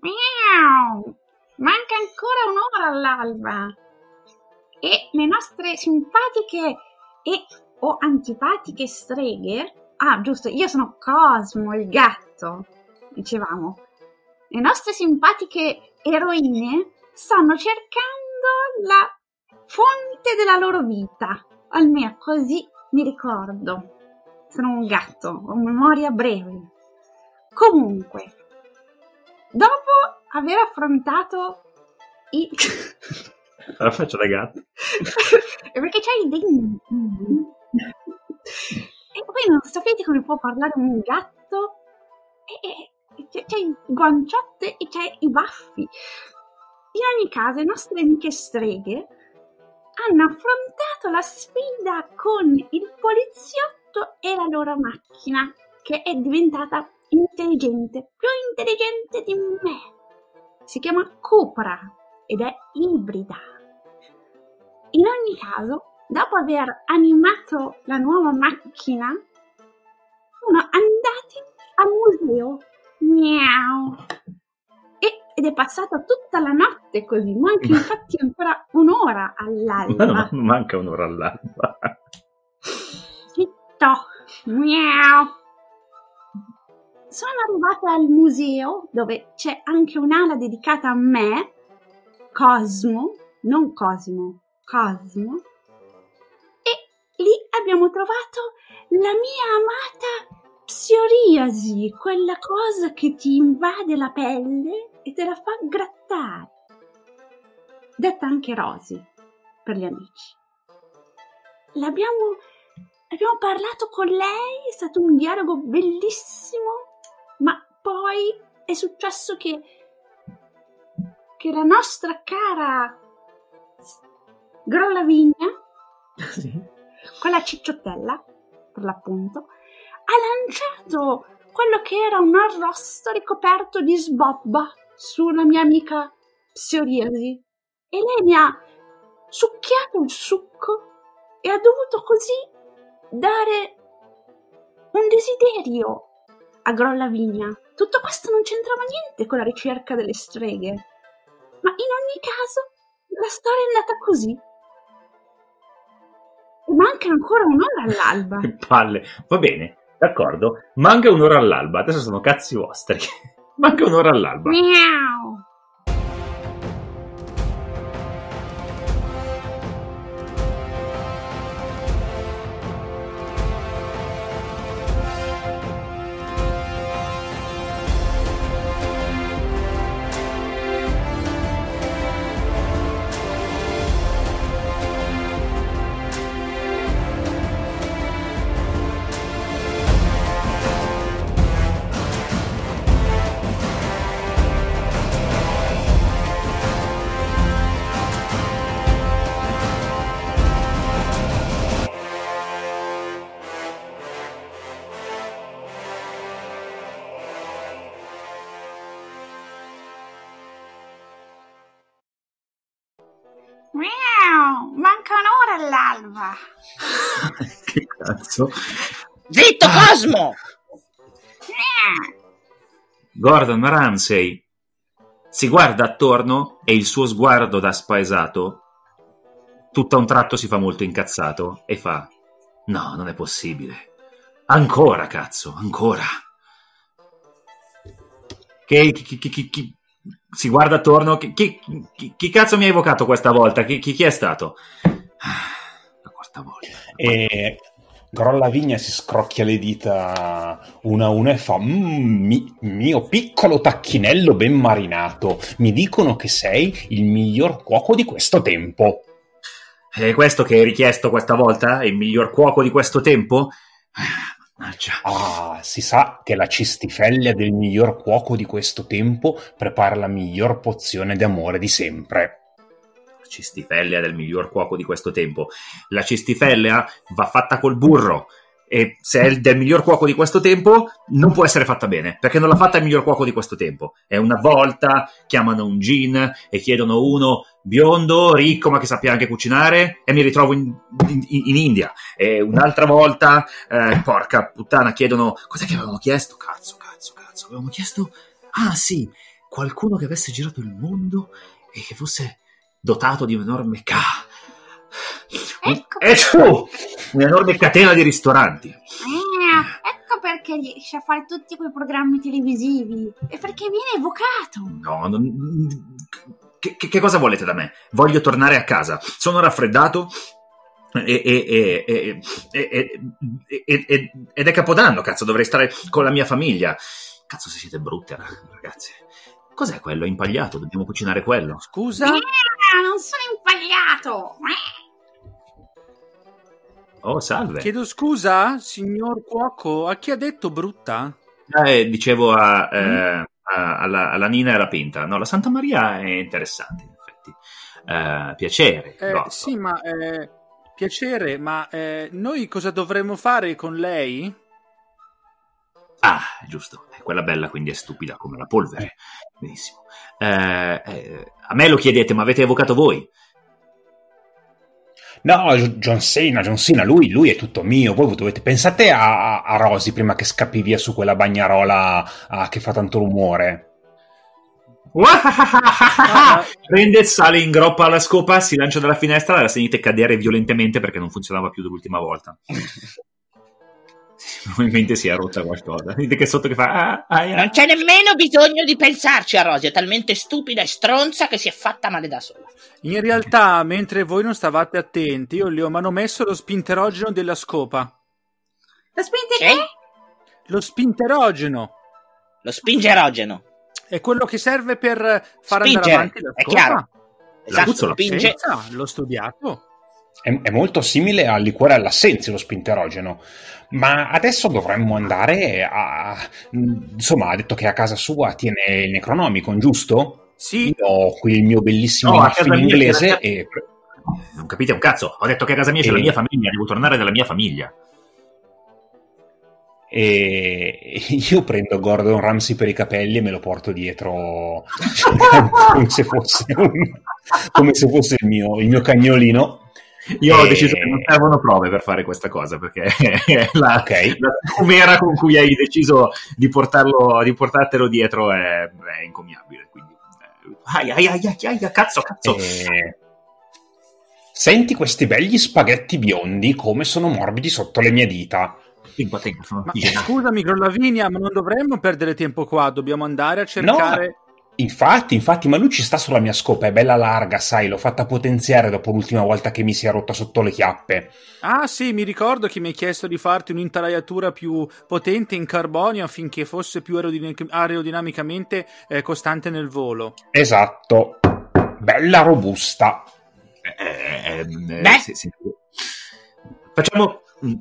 Miau! Manca ancora un'ora all'alba. E le nostre simpatiche e o antipatiche streghe. Ah, giusto, io sono Cosmo, il gatto. Dicevamo. Le nostre simpatiche eroine stanno cercando la fonte della loro vita. Almeno così mi ricordo. Sono un gatto, ho memoria breve. Comunque, dopo aver affrontato i... La faccia da gatto. perché c'hai i denti. e poi non sapete come può parlare un gatto. E, e c'è, c'è i guanciotte e c'è i baffi. In ogni caso, le nostre amiche streghe hanno affrontato la sfida con il poliziotto e la loro macchina, che è diventata intelligente, più intelligente di me. Si chiama Cupra ed è ibrida. In ogni caso, dopo aver animato la nuova macchina, sono andati al museo. Miau. E, ed è passata tutta la notte così, manca infatti ancora un'ora all'alba. Ma non manca un'ora all'alba. Zitto. Miau. Sono arrivata al museo dove c'è anche un'ala dedicata a me, Cosmo, non Cosimo, Cosmo. E lì abbiamo trovato la mia amata psoriasi, quella cosa che ti invade la pelle e te la fa grattare. Detta anche Rosy, per gli amici. L'abbiamo, abbiamo parlato con lei, è stato un dialogo bellissimo, poi è successo che, che la nostra cara Grollavigna, Sì. quella cicciottella, per l'appunto, ha lanciato quello che era un arrosto ricoperto di sbobba sulla mia amica psoriasi e lei mi ha succhiato il succo e ha dovuto così dare un desiderio a Grollavigna. Tutto questo non c'entrava niente con la ricerca delle streghe. Ma in ogni caso, la storia è andata così. E manca ancora un'ora all'alba. Che palle. Va bene, d'accordo. Manca un'ora all'alba. Adesso sono cazzi vostri. Manca un'ora all'alba. Miau. Miau. Cazzo. Zitto, Cosmo! Miau. Gordon Ramsay si guarda attorno e il suo sguardo da spaesato, tutto a un tratto si fa molto incazzato e fa: No, non è possibile. Ancora, cazzo, ancora. Che, chi, chi- chi- chi- si guarda attorno. Chi, chi- chi- chi cazzo mi ha evocato questa volta? Chi, chi- chi è stato? Ah, La quarta volta. E Grollavigna si scrocchia le dita una a una e fa: "Mm, mi- mio piccolo tacchinello ben marinato, mi dicono che sei il miglior cuoco di questo tempo. È questo che hai richiesto questa volta? Il miglior cuoco di questo tempo? Ah, si sa che la cistifellea del miglior cuoco di questo tempo prepara la miglior pozione d'amore di sempre. Cistifellea del miglior cuoco di questo tempo. La cistifellea va fatta col burro e se è del miglior cuoco di questo tempo non può essere fatta bene perché non l'ha fatta il miglior cuoco di questo tempo. È una volta chiamano un gin e chiedono uno biondo, ricco ma che sappia anche cucinare e mi ritrovo in, in- in India. E un'altra volta, eh, porca puttana, chiedono cos'è che avevamo chiesto? Cazzo, cazzo, cazzo, avevamo chiesto... Ah sì, qualcuno che avesse girato il mondo e che fosse dotato di un enorme ca. Ecco. E su! Un'enorme catena di ristoranti. Eh, ecco perché riesce a fare tutti quei programmi televisivi. E perché viene evocato. No, non... che, che- che cosa volete da me? Voglio tornare a casa. Sono raffreddato. E, e- e- ed è capodanno, cazzo, dovrei stare con la mia famiglia. Cazzo, se siete brutte, ragazze. Cos'è quello? È impagliato, dobbiamo cucinare quello. Scusa? Ah, non sono impagliato. Eh. Oh, salve. Chiedo scusa, signor cuoco, a chi ha detto brutta? Eh, dicevo a, eh, a- alla, alla Nina era pinta. No, la Santa Maria è interessante, in effetti. Eh, piacere. Eh, sì, ma eh, piacere, ma eh, noi cosa dovremmo fare con lei? Ah, giusto. Eh, Quella bella quindi è stupida come la polvere. Benissimo. Eh, eh, a me lo chiedete, ma avete evocato voi? No, John Cena, John Cena, lui, lui è tutto mio. Voi dovete pensate a, a Rosy prima che scappi via su quella bagnarola ah, che fa tanto rumore. Prende, sale in groppa alla scopa, si lancia dalla finestra, la sentite cadere violentemente perché non funzionava più dell'ultima volta. Probabilmente si è rotta qualcosa. Vedete che sotto che fa. Ah, ah, ah. Non c'è nemmeno bisogno di pensarci a Rosy, è talmente stupida e stronza che si è fatta male da sola. In realtà, mentre voi non stavate attenti, io le ho manomesso lo spinterogeno della scopa. Lo spinte Sì? che? Lo spinterogeno Lo spingerogeno. è quello che serve per far andare Spingere, avanti la è scopa. chiaro. Esatto, puzzola. spinge. Ah, l'ho studiato. È, è molto simile al liquore all'assenzio, lo spinterogeno. Ma adesso dovremmo andare a. Insomma, ha detto che a casa sua tiene il Necronomicon, giusto? Sì, Io ho qui il mio bellissimo No, mia inglese c'era- e. Non capite un cazzo. Ho detto che a casa mia c'è E- la mia famiglia, devo tornare dalla mia famiglia. E io prendo Gordon Ramsay per i capelli e me lo porto dietro come se fosse, un- come se fosse il, mio, il mio cagnolino. Io ho E- deciso che non servono prove per fare questa cosa perché la, Ok. la sfumera con cui hai deciso di, portarlo, di portartelo dietro è, è incommiabile. Quindi, eh, ai, ai, ai, ai, ai, cazzo, cazzo. E- Senti questi begli spaghetti biondi come sono morbidi sotto le mie dita. Tengo, sono ma scusami, Lavinia, ma non dovremmo perdere tempo qua. Dobbiamo andare a cercare. Infatti, infatti, ma lui ci sta sulla mia scopa, è bella larga, sai, l'ho fatta potenziare dopo l'ultima volta che mi si è rotta sotto le chiappe. Ah, sì, mi ricordo che mi hai chiesto di farti un'intelaiatura più potente in carbonio affinché fosse più aerodin- aerodinamicamente eh, costante nel volo. Esatto, bella robusta. Eh, ehm, eh, Beh. sì, sì. Facciamo, mm,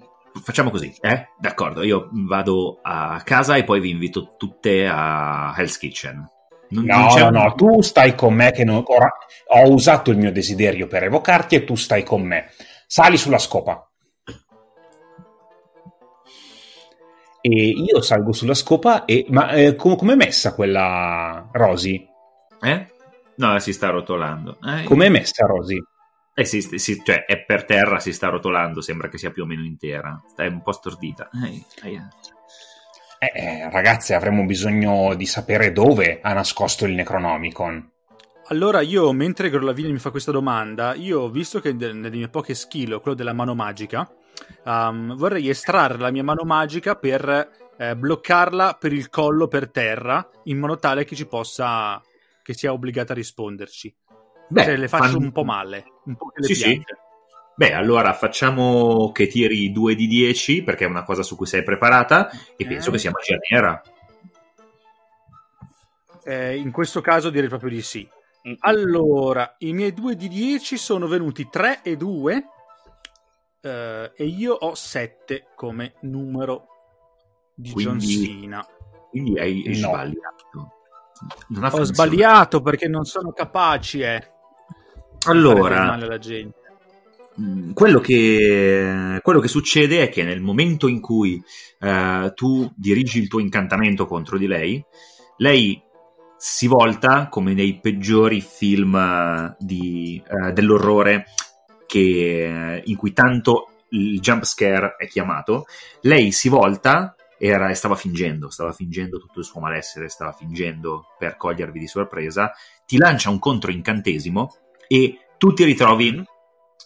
facciamo così, eh? D'accordo, io vado a casa e poi vi invito tutte a Hell's Kitchen. Non- non No, c'è no, no, tu stai con me che non- ora ho usato il mio desiderio per evocarti e tu stai con me. Sali sulla scopa. E io salgo sulla scopa e... Ma eh, com- com'è messa quella Rosy? Eh? No, si sta rotolando. Eh, Com'è messa Rosy? eh, sì, sì, cioè è per terra, si sta rotolando, sembra che sia più o meno intera. Sta un po' stordita. Eh, eh. Eh, eh, ragazze, avremmo bisogno di sapere dove ha nascosto il Necronomicon. Allora io, mentre Grolavini mi fa questa domanda, io, visto che nelle mie poche skill ho quello della mano magica, um, vorrei estrarre la mia mano magica per eh, bloccarla per il collo per terra, in modo tale che ci possa... che sia obbligata a risponderci. Beh, cioè le faccio fan- un po' male, un po' che le Sì, sì. Beh, allora facciamo che tiri 2 di 10 perché è una cosa su cui sei preparata e Ok. penso che sia magia nera. Eh, in questo caso direi proprio di sì. Allora, i miei 2 di 10 sono venuti 3 e 2 eh, e io ho 7 come numero di John Quindi- Cena. Quindi hai No. sbagliato. Non ha Ho sbagliato perché non sono capaci eh, Allora, quello che, quello che succede è che nel momento in cui eh, tu dirigi il tuo incantamento contro di lei, lei si volta come nei peggiori film eh, di, eh, dell'orrore che, in cui tanto il jump scare è chiamato. Lei si volta era, stava fingendo, stava fingendo tutto il suo malessere, stava fingendo per cogliervi di sorpresa, ti lancia un controincantesimo e tu ti ritrovi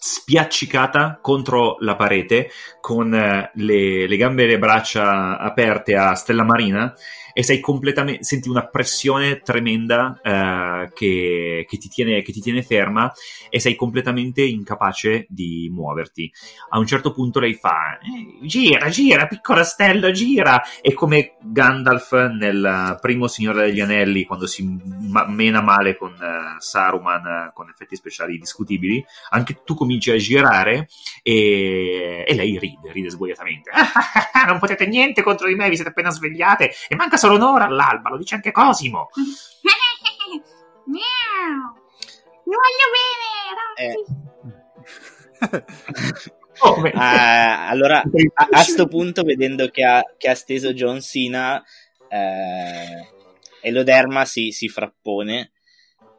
spiaccicata contro la parete con eh, le, le, gambe e le braccia aperte a stella marina e sei completamente senti una pressione tremenda eh, che, che, ti tiene, che ti tiene ferma e sei completamente incapace di muoverti. A un certo punto lei fa eh, gira, gira, piccola stella, gira e come Gandalf nel primo Signore degli Anelli quando si ma- mena male con uh, Saruman con effetti speciali discutibili, anche tu cominci a girare e, e lei ride, ride sguaiatamente. non potete niente contro di me, vi siete appena svegliate e manca solo un'ora all'alba, lo dice anche Cosimo. Miau. Mi voglio bene, Rossi. Oh, beh. Ah, allora, a, a sto punto, vedendo che ha, che ha steso John Cena, eh, Eloderma si, si frappone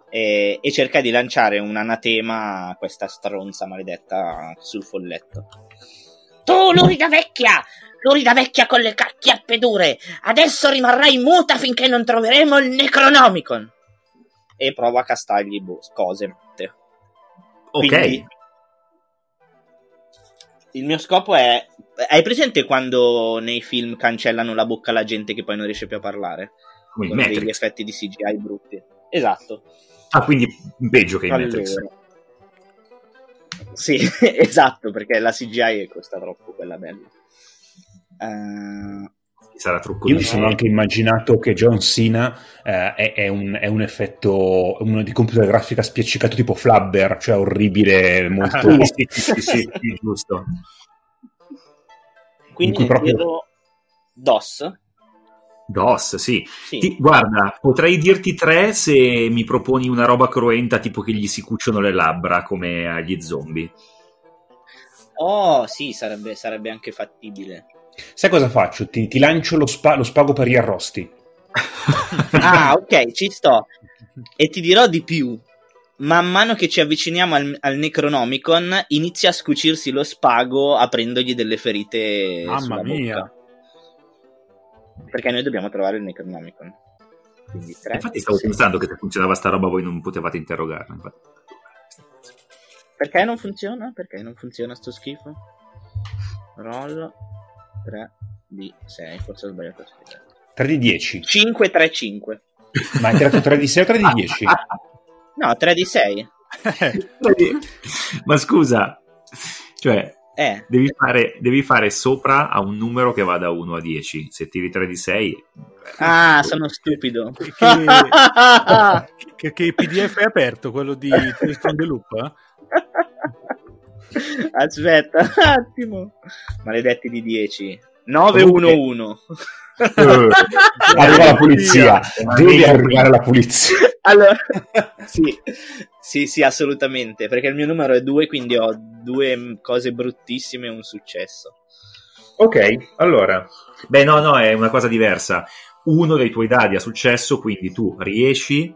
e, e cerca di lanciare un anatema a questa stronza maledetta sul folletto. Tu, lurida vecchia! Lurida vecchia con le cacchiappe dure! Adesso rimarrai muta finché non troveremo il Necronomicon! E prova a castargli boh, cose. Ok. Quindi, il mio scopo è. Hai presente quando nei film cancellano la bocca alla gente che poi non riesce più a parlare? Come Con degli effetti di CGI brutti. Esatto. Ah, quindi peggio che in Allora. Matrix. Sì, esatto, perché la CGI costa troppo quella bella. Eh, Sarà trucco Io mi sono anche immaginato che John Cena eh, è, è un, è un effetto uno di computer grafica spiaccicato tipo Flubber, cioè orribile, molto... Sì, sì, sì, sì, sì, giusto. quindi proprio- DOS. DOS, sì. Sì. Ti- guarda, potrei dirti tre se mi proponi una roba cruenta tipo che gli si cuciono le labbra come agli zombie. Oh, sì, sarebbe, sarebbe anche fattibile. Sai cosa faccio? Ti, ti lancio lo, spa- lo spago per gli arrosti. Ah, ok, ci sto. E ti dirò di più. Man mano che ci avviciniamo al, al Necronomicon, inizia a scucirsi lo spago aprendogli delle ferite Mamma sulla mia. bocca. Perché noi dobbiamo trovare il Necronomicon. Quindi tre. Infatti stavo sì. pensando che se funzionava sta roba voi non potevate interrogarla. infatti. Perché non funziona? Perché non funziona sto schifo? Roll 3 di 6, forse ho sbagliato a scrivere. 3 di 10. 5 3 5. Ma hai tirato 3 di 6 o 3 di 10? No, 3 di 6. Ma scusa, cioè, Eh, devi fare, devi fare sopra a un numero che va da 1 a 10. Se tiri 3 di 6... ah, sono stupido. che, che, che PDF è aperto, quello di the Loop? eh? Aspetta un attimo. Maledetti di 10. 9 1 1. Arriva la polizia. Deve Meglio arrivare la polizia. Allora, sì, sì, sì, assolutamente. Perché il mio numero è 2, quindi ho due cose bruttissime e un successo. Ok, allora. Beh, no, no, è una cosa diversa. Uno dei tuoi dadi ha successo, quindi tu riesci,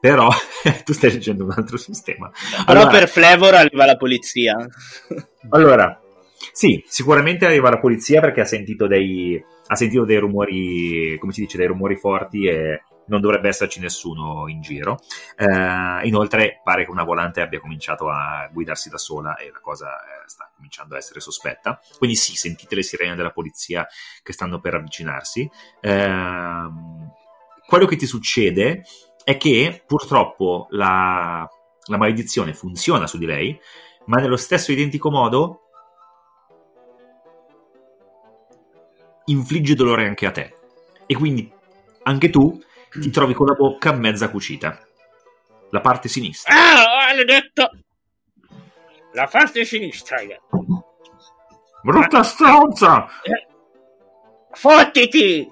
però tu stai leggendo un altro sistema. Però Allora, per Flavor arriva la polizia. allora, sì, sicuramente arriva la polizia perché ha sentito dei, ha sentito dei rumori, come si dice, dei rumori forti e non dovrebbe esserci nessuno in giro. Eh, inoltre pare che una volante abbia cominciato a guidarsi da sola e la cosa eh, sta cominciando a essere sospetta. Quindi sì, sentite le sirene della polizia che stanno per avvicinarsi. Ehm, quello che ti succede è che purtroppo la, la maledizione funziona su di lei, ma nello stesso identico modo infligge dolore anche a te. E quindi anche tu ti trovi con la bocca mezza cucita. La parte sinistra. Ah, maledetto! La parte sinistra. io. Brutta stronza! Fottiti!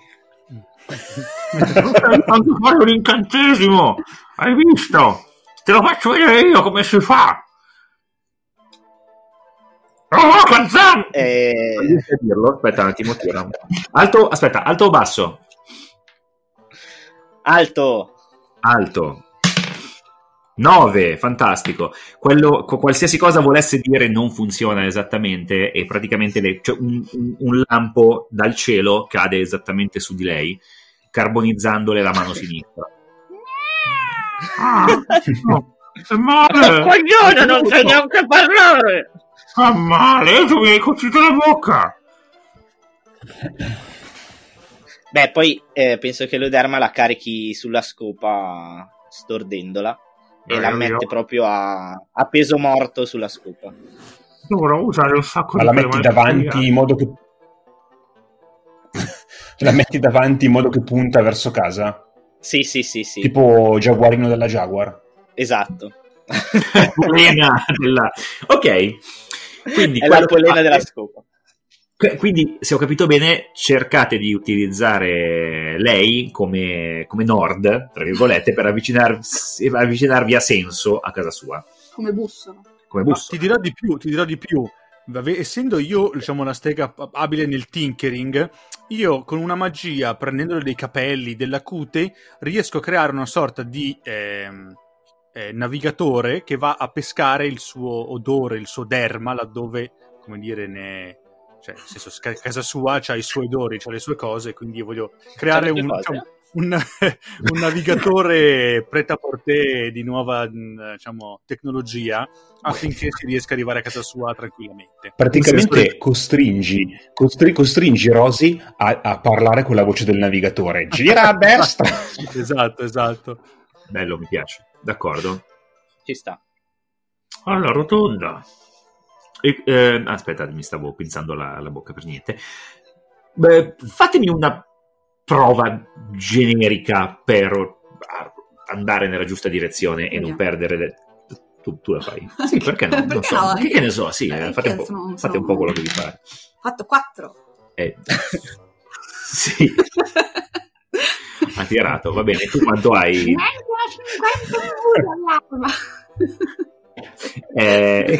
Stai tanto fare un incantesimo! Hai visto? Te lo faccio vedere io come si fa! Oh! Eh? Aspetta un attimo, tira. Alto, aspetta, alto o basso? alto. Alto. 9, fantastico. Quello, qualsiasi cosa volesse dire non funziona esattamente e praticamente le, cioè un, un, un, lampo dal cielo cade esattamente su di lei, carbonizzandole la mano sinistra. Ah, no, è male! Coglione, non sai neanche parlare! Fa male, tu mi hai cucito la bocca! Beh, poi eh, penso che l'oderma la carichi sulla scopa stordendola e Eh, la io- mette proprio a, a peso morto sulla scopa. Dovrò usare un sacco Ma di la metti davanti in modo che... la metti davanti in modo che punta verso casa? Sì, sì, sì, sì, Tipo Giaguarino della Jaguar. esatto. Ok, quindi, È la della scopa. Quindi, se ho capito bene, cercate di utilizzare lei come, come nord, tra virgolette, per avvicinarsi- avvicinarvi a senso a casa sua, Come bussolo. come busto. ti dirò di più, ti dirò di più. Vabbè, essendo io, diciamo, una strega abile nel tinkering, io con una magia, prendendole dei capelli, della cute, riesco a creare una sorta di ehm, eh, navigatore che va a pescare il suo odore, il suo derma, laddove, come dire, ne... Cioè, nel senso, sca- casa sua ha i suoi odori, ha le sue cose, quindi io voglio creare un, cose? diciamo, un, un navigatore preta porter di nuova diciamo, tecnologia affinché si riesca ad arrivare a casa sua tranquillamente. Praticamente senso costringi, costri- costringi Rosy a, a parlare con la voce del navigatore. Gira a destra! esatto, esatto. Bello, mi piace. D'accordo. Ci sta. Alla rotonda. E, eh, aspetta, mi stavo pensando la, la bocca per niente. Beh, fatemi una prova generica per andare nella giusta direzione e non perdere. le- Tu, tu la fai? Sì, perché no? Non Perché so. no? Che, che ne so, sì, Eh, fate, un po', sono- fate un po' quello che vi pare. Ho fatto 4. Eh, sì, tirato, va bene. Tu quanto hai? 50 Eh,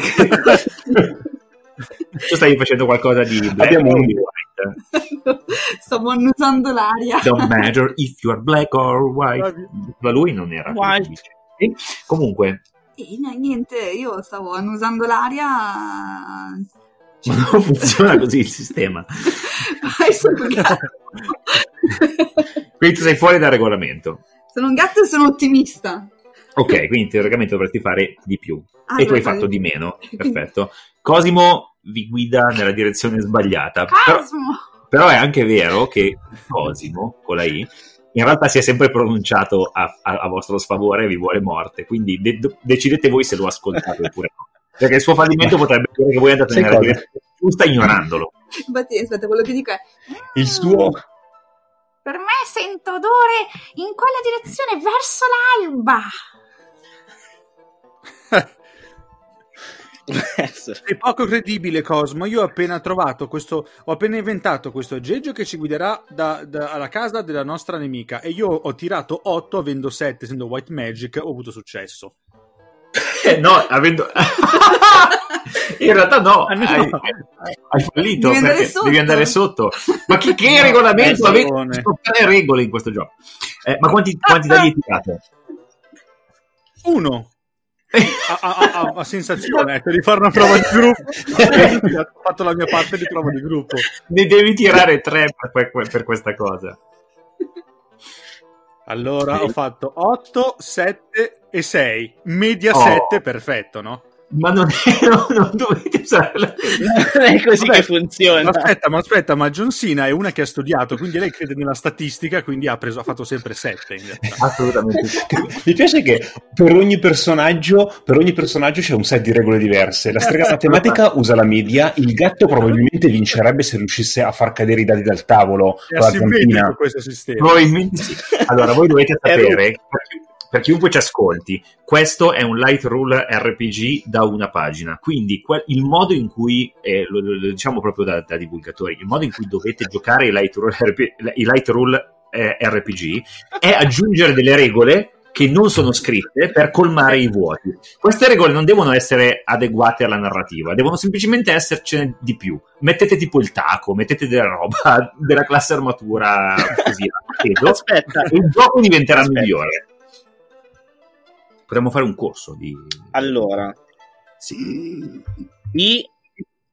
tu stai facendo qualcosa di black Abbiamo o un- di white? Stavo annusando l'aria. Don't matter if you are black or white. Ma lui non era White. E comunque, E no, niente, io stavo annusando l'aria. ma non funziona così il sistema. Hai solo. Quindi tu sei fuori dal regolamento. sono un gatto e sono ottimista. Ok, quindi teoricamente dovresti fare di più. Ah, e tu hai fatto di meno. Perfetto. Cosimo vi guida nella direzione sbagliata. Però, Cosmo! però è anche vero che Cosimo, con la I, in realtà si è sempre pronunciato a, a- a vostro sfavore e vi vuole morte. Quindi de- decidete voi se lo ascoltate oppure no. Perché il suo fallimento potrebbe dire che voi andate nella direzione giusta ignorandolo. Infatti, aspetta, quello che dico è... Il suo... Per me sento odore in quella direzione, verso l'alba. Sei poco credibile, Cosmo. Io ho appena trovato questo. Ho appena inventato questo aggeggio che ci guiderà da- da- alla casa della nostra nemica. E io ho tirato 8, avendo 7, essendo White Magic, ho avuto successo. Eh, no, avendo... in realtà no, Ah, no. hai, hai fallito Devi andare devi andare sotto. Ma che, che regolamento eh, avete? Regole in questo gioco. Eh, ma quanti, quanti dadi hai tirato? Uno. A, a- a- a- sensazione, ecco, di fare una prova di gruppo. ho fatto la mia parte di prova di gruppo. Ne devi tirare tre per, per- per questa cosa. Allora ho fatto 8, 7 e 6. Media Oh. 7, perfetto, no? Ma non, è, non, non dovete usare la... non è così Vabbè, che funziona. Aspetta, ma aspetta, ma John Cena è una che ha studiato, quindi lei crede nella statistica, quindi ha, preso, ha fatto sempre 7. In realtà. Assolutamente. Mi piace che per ogni personaggio, per ogni personaggio c'è un set di regole diverse. La strega matematica usa la media, il gatto probabilmente vincerebbe se riuscisse a far cadere i dadi dal tavolo È con la asimmetrico zampina. questo sistema. Probabilmente sì. Allora, voi dovete sapere, per, chi- per chiunque ci ascolti, questo è un light rule RPG da una pagina, quindi il modo in cui, eh, lo, lo- diciamo proprio da, da divulgatori, il modo in cui dovete giocare i light rule, RP i light rule eh, RPG è aggiungere delle regole che non sono scritte per colmare i vuoti. Queste regole non devono essere adeguate alla narrativa, devono semplicemente essercene di più. Mettete tipo il taco, mettete della roba della classe armatura così appeso, Aspetta, e il gioco diventerà Aspetta. migliore. Potremmo fare un corso di... Allora, Sì. I-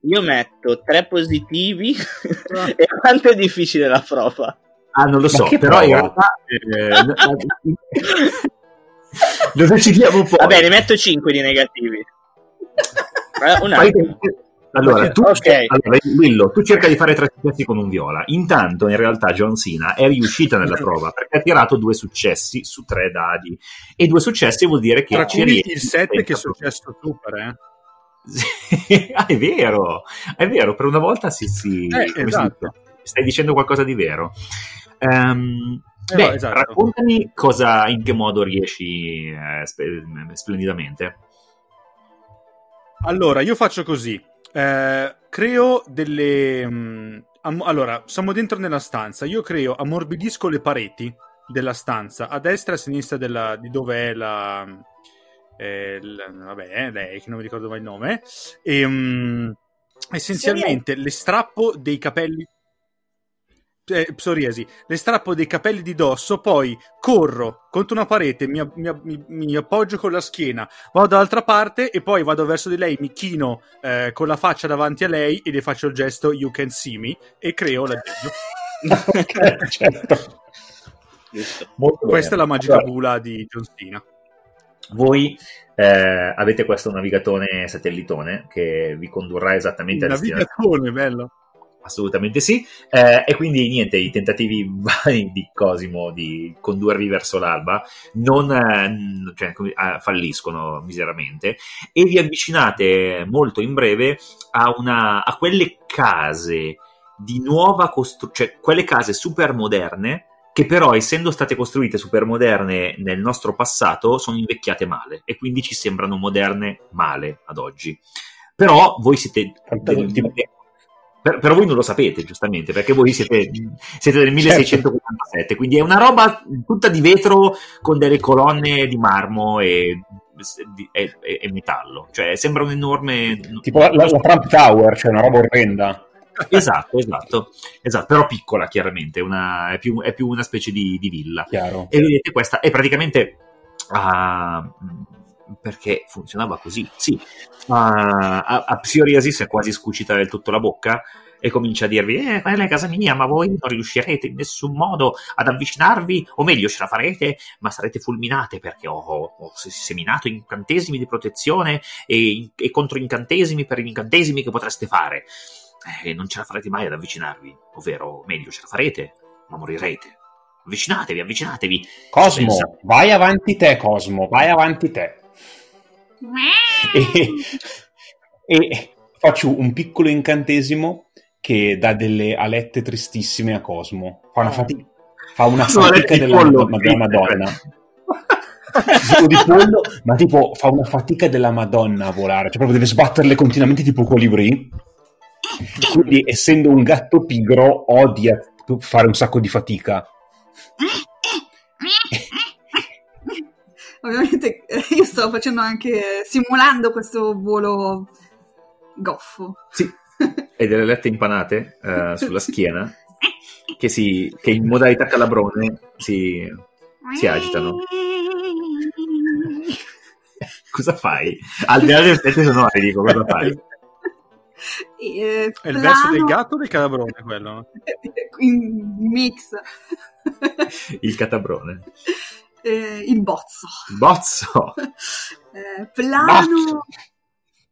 io metto tre positivi e quanto è difficile la prova? Ah, non lo so, però in prova? realtà... eh, lo decidiamo poi. Va bene, metto 5 di negativi. Eh, Un attimo. Allora, tu, Ok. allora, Willow, tu cerca di fare tre successi con un viola. Intanto, in realtà, John Cena è riuscita nella prova perché ha tirato due successi su tre dadi. E due successi vuol dire che Tra ci cui il 7 che è successo super, eh. Sì, ah, è vero, è vero, per una volta si, si- come si esatto. stai dicendo qualcosa di vero. Ehm, Eh, beh, esatto. raccontami cosa, in che modo riesci eh, splendidamente. Allora, io faccio così. Eh, creo delle... mh, am- allora, siamo dentro nella stanza. Io creo, ammorbidisco le pareti della stanza, a destra e a sinistra della- di dove è la... eh, il- vabbè, è lei, che non mi ricordo mai il nome. E, mh, essenzialmente le strappo dei capelli... eh, psoriasi, le strappo dei capelli di dosso, poi corro contro una parete, mi, mi- mi- mi appoggio con la schiena, vado dall'altra parte e poi vado verso di lei, mi chino eh, con la faccia davanti a lei e le faccio il gesto You can see me e creo l'adagio. Ok, certo. Questa è la magica Allora, bula di John Cena. Voi eh, avete questo navigatone satellitone che vi condurrà esattamente Il a destinazione. navigatore, bello. Assolutamente sì. Eh, e quindi niente, i tentativi vani di Cosimo di condurvi verso l'alba non eh, cioè, ah, falliscono miseramente e vi avvicinate molto in breve a, una, a quelle case di nuova costruzione, cioè quelle case super moderne che però essendo state costruite super moderne nel nostro passato sono invecchiate male e quindi ci sembrano moderne male ad oggi. Però voi siete del- Tipo- per- però voi non lo sapete, giustamente, perché voi siete, siete del 1647, quindi è una roba tutta di vetro con delle colonne di marmo e, e- e- e metallo. Cioè, sembra un enorme... Tipo la, la Trump Tower, cioè una roba orrenda. Esatto, esatto, esatto, però piccola chiaramente, una- è, più, è più una specie di, di villa. Chiaro. E vedete, questa è praticamente... ah, perché funzionava così, sì. Ah, a, a Psoriasis è quasi scucita del tutto la bocca e comincia a dirvi: Eh, quella è casa mia, ma voi non riuscirete in nessun modo ad avvicinarvi, o meglio, ce la farete, ma sarete fulminate perché ho, ho- seminato incantesimi di protezione e, e controincantesimi per gli incantesimi che potreste fare. Eh, non ce la farete mai ad avvicinarvi, ovvero, meglio, ce la farete, ma morirete. Avvicinatevi, avvicinatevi. Cosmo, Pensa- vai avanti te, Cosmo, vai avanti te. E, e faccio un piccolo incantesimo che dà delle alette tristissime a Cosmo. Fa una fatica, fa una fatica della, pollo, Madonna- di pollo, ma tipo fa una fatica della Madonna a volare, cioè proprio deve sbatterle continuamente tipo colibri. Quindi, essendo un gatto pigro, odia fare un sacco di fatica. Ovviamente eh, io sto facendo anche simulando questo volo goffo. Sì, e delle lette impanate eh, sulla schiena che, si, che in modalità calabrone si, si agitano. Cosa fai? Al di là delle effetti sonori, dico, cosa fai? Eh, È il verso del gatto o del calabrone quello? in mix. Il catabrone. Eh, il bozzo. Bozzo! Eh, plano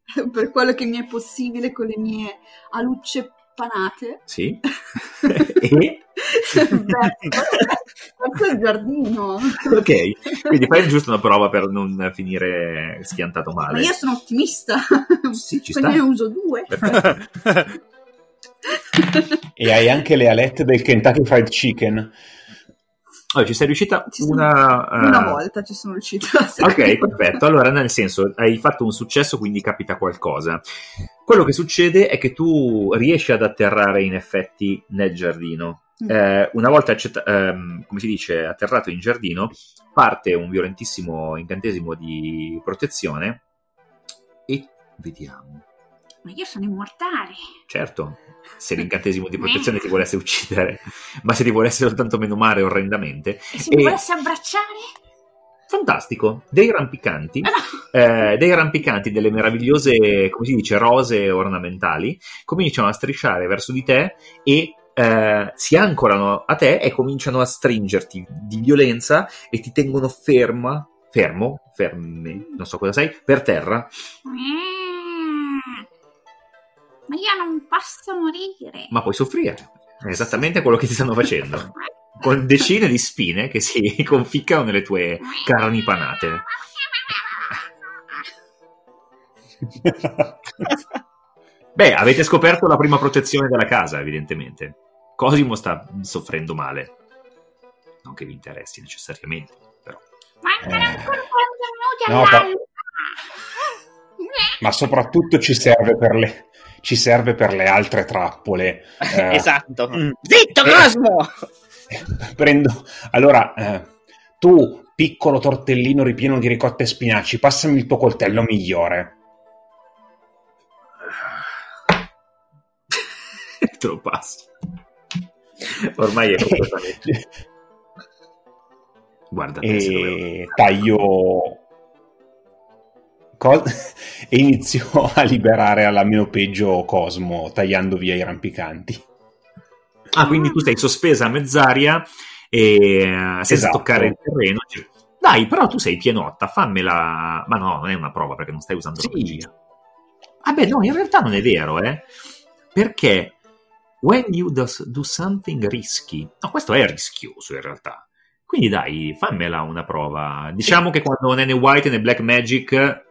per quello che mi è possibile con le mie alucce panate. Sì. e? verso il giardino. Ok, quindi fai giusto una prova per non finire schiantato Ma male. io sono ottimista. Sì, ci sta. ne uso due. E hai anche le alette del Kentucky Fried Chicken. Allora, ci sei riuscita Ci sono- una... eh, Una volta ci sono riuscita. Ok, perfetto. Allora, nel senso, hai fatto un successo, quindi capita qualcosa. Quello che succede è che tu riesci ad atterrare in effetti nel giardino. Mm. Eh, una volta, ehm, come si dice, atterrato in giardino, parte un violentissimo incantesimo di protezione e vediamo. Ma io sono immortale. Certo, se l'incantesimo di protezione ti volesse uccidere, ma se ti volesse soltanto menomare orrendamente, E se mi E- volesse abbracciare? Fantastico, dei rampicanti, eh, dei rampicanti, delle meravigliose, come si dice, rose ornamentali, cominciano a strisciare verso di te e eh, si ancorano a te e cominciano a stringerti di violenza e ti tengono ferma, fermo, fermi, non so cosa sei, per terra. Mm. Ma io non posso morire. Ma puoi soffrire. È esattamente quello che ti stanno facendo. Con decine di spine che si conficcano nelle tue carni panate. Beh, avete scoperto la prima protezione della casa, evidentemente. Cosimo sta soffrendo male. Non che vi interessi necessariamente, però. Mancano Eh. ancora quattro minuti No, all'alba. Ma soprattutto ci serve per le, ci serve per le altre trappole. Eh, esatto. Mm. Zitto, Cosmo! Prendo. Allora, eh, tu, piccolo tortellino ripieno di ricotta e spinaci, passami il tuo coltello migliore. Te lo passo. Ormai è completamente. Guarda, e taglio Co- e inizio a liberare alla meno peggio Cosmo tagliando via i rampicanti Ah, quindi tu sei sospesa a mezz'aria e eh, senza Esatto. toccare il terreno. Dai, però tu sei pienotta, fammela. Ma no, non è una prova perché non stai usando Sì. la magia. Ah, beh, no, in realtà non è vero, eh. Perché when you do, do something risky, no, questo è rischioso in realtà. Quindi dai, fammela una prova. Diciamo che quando né White né Black Magic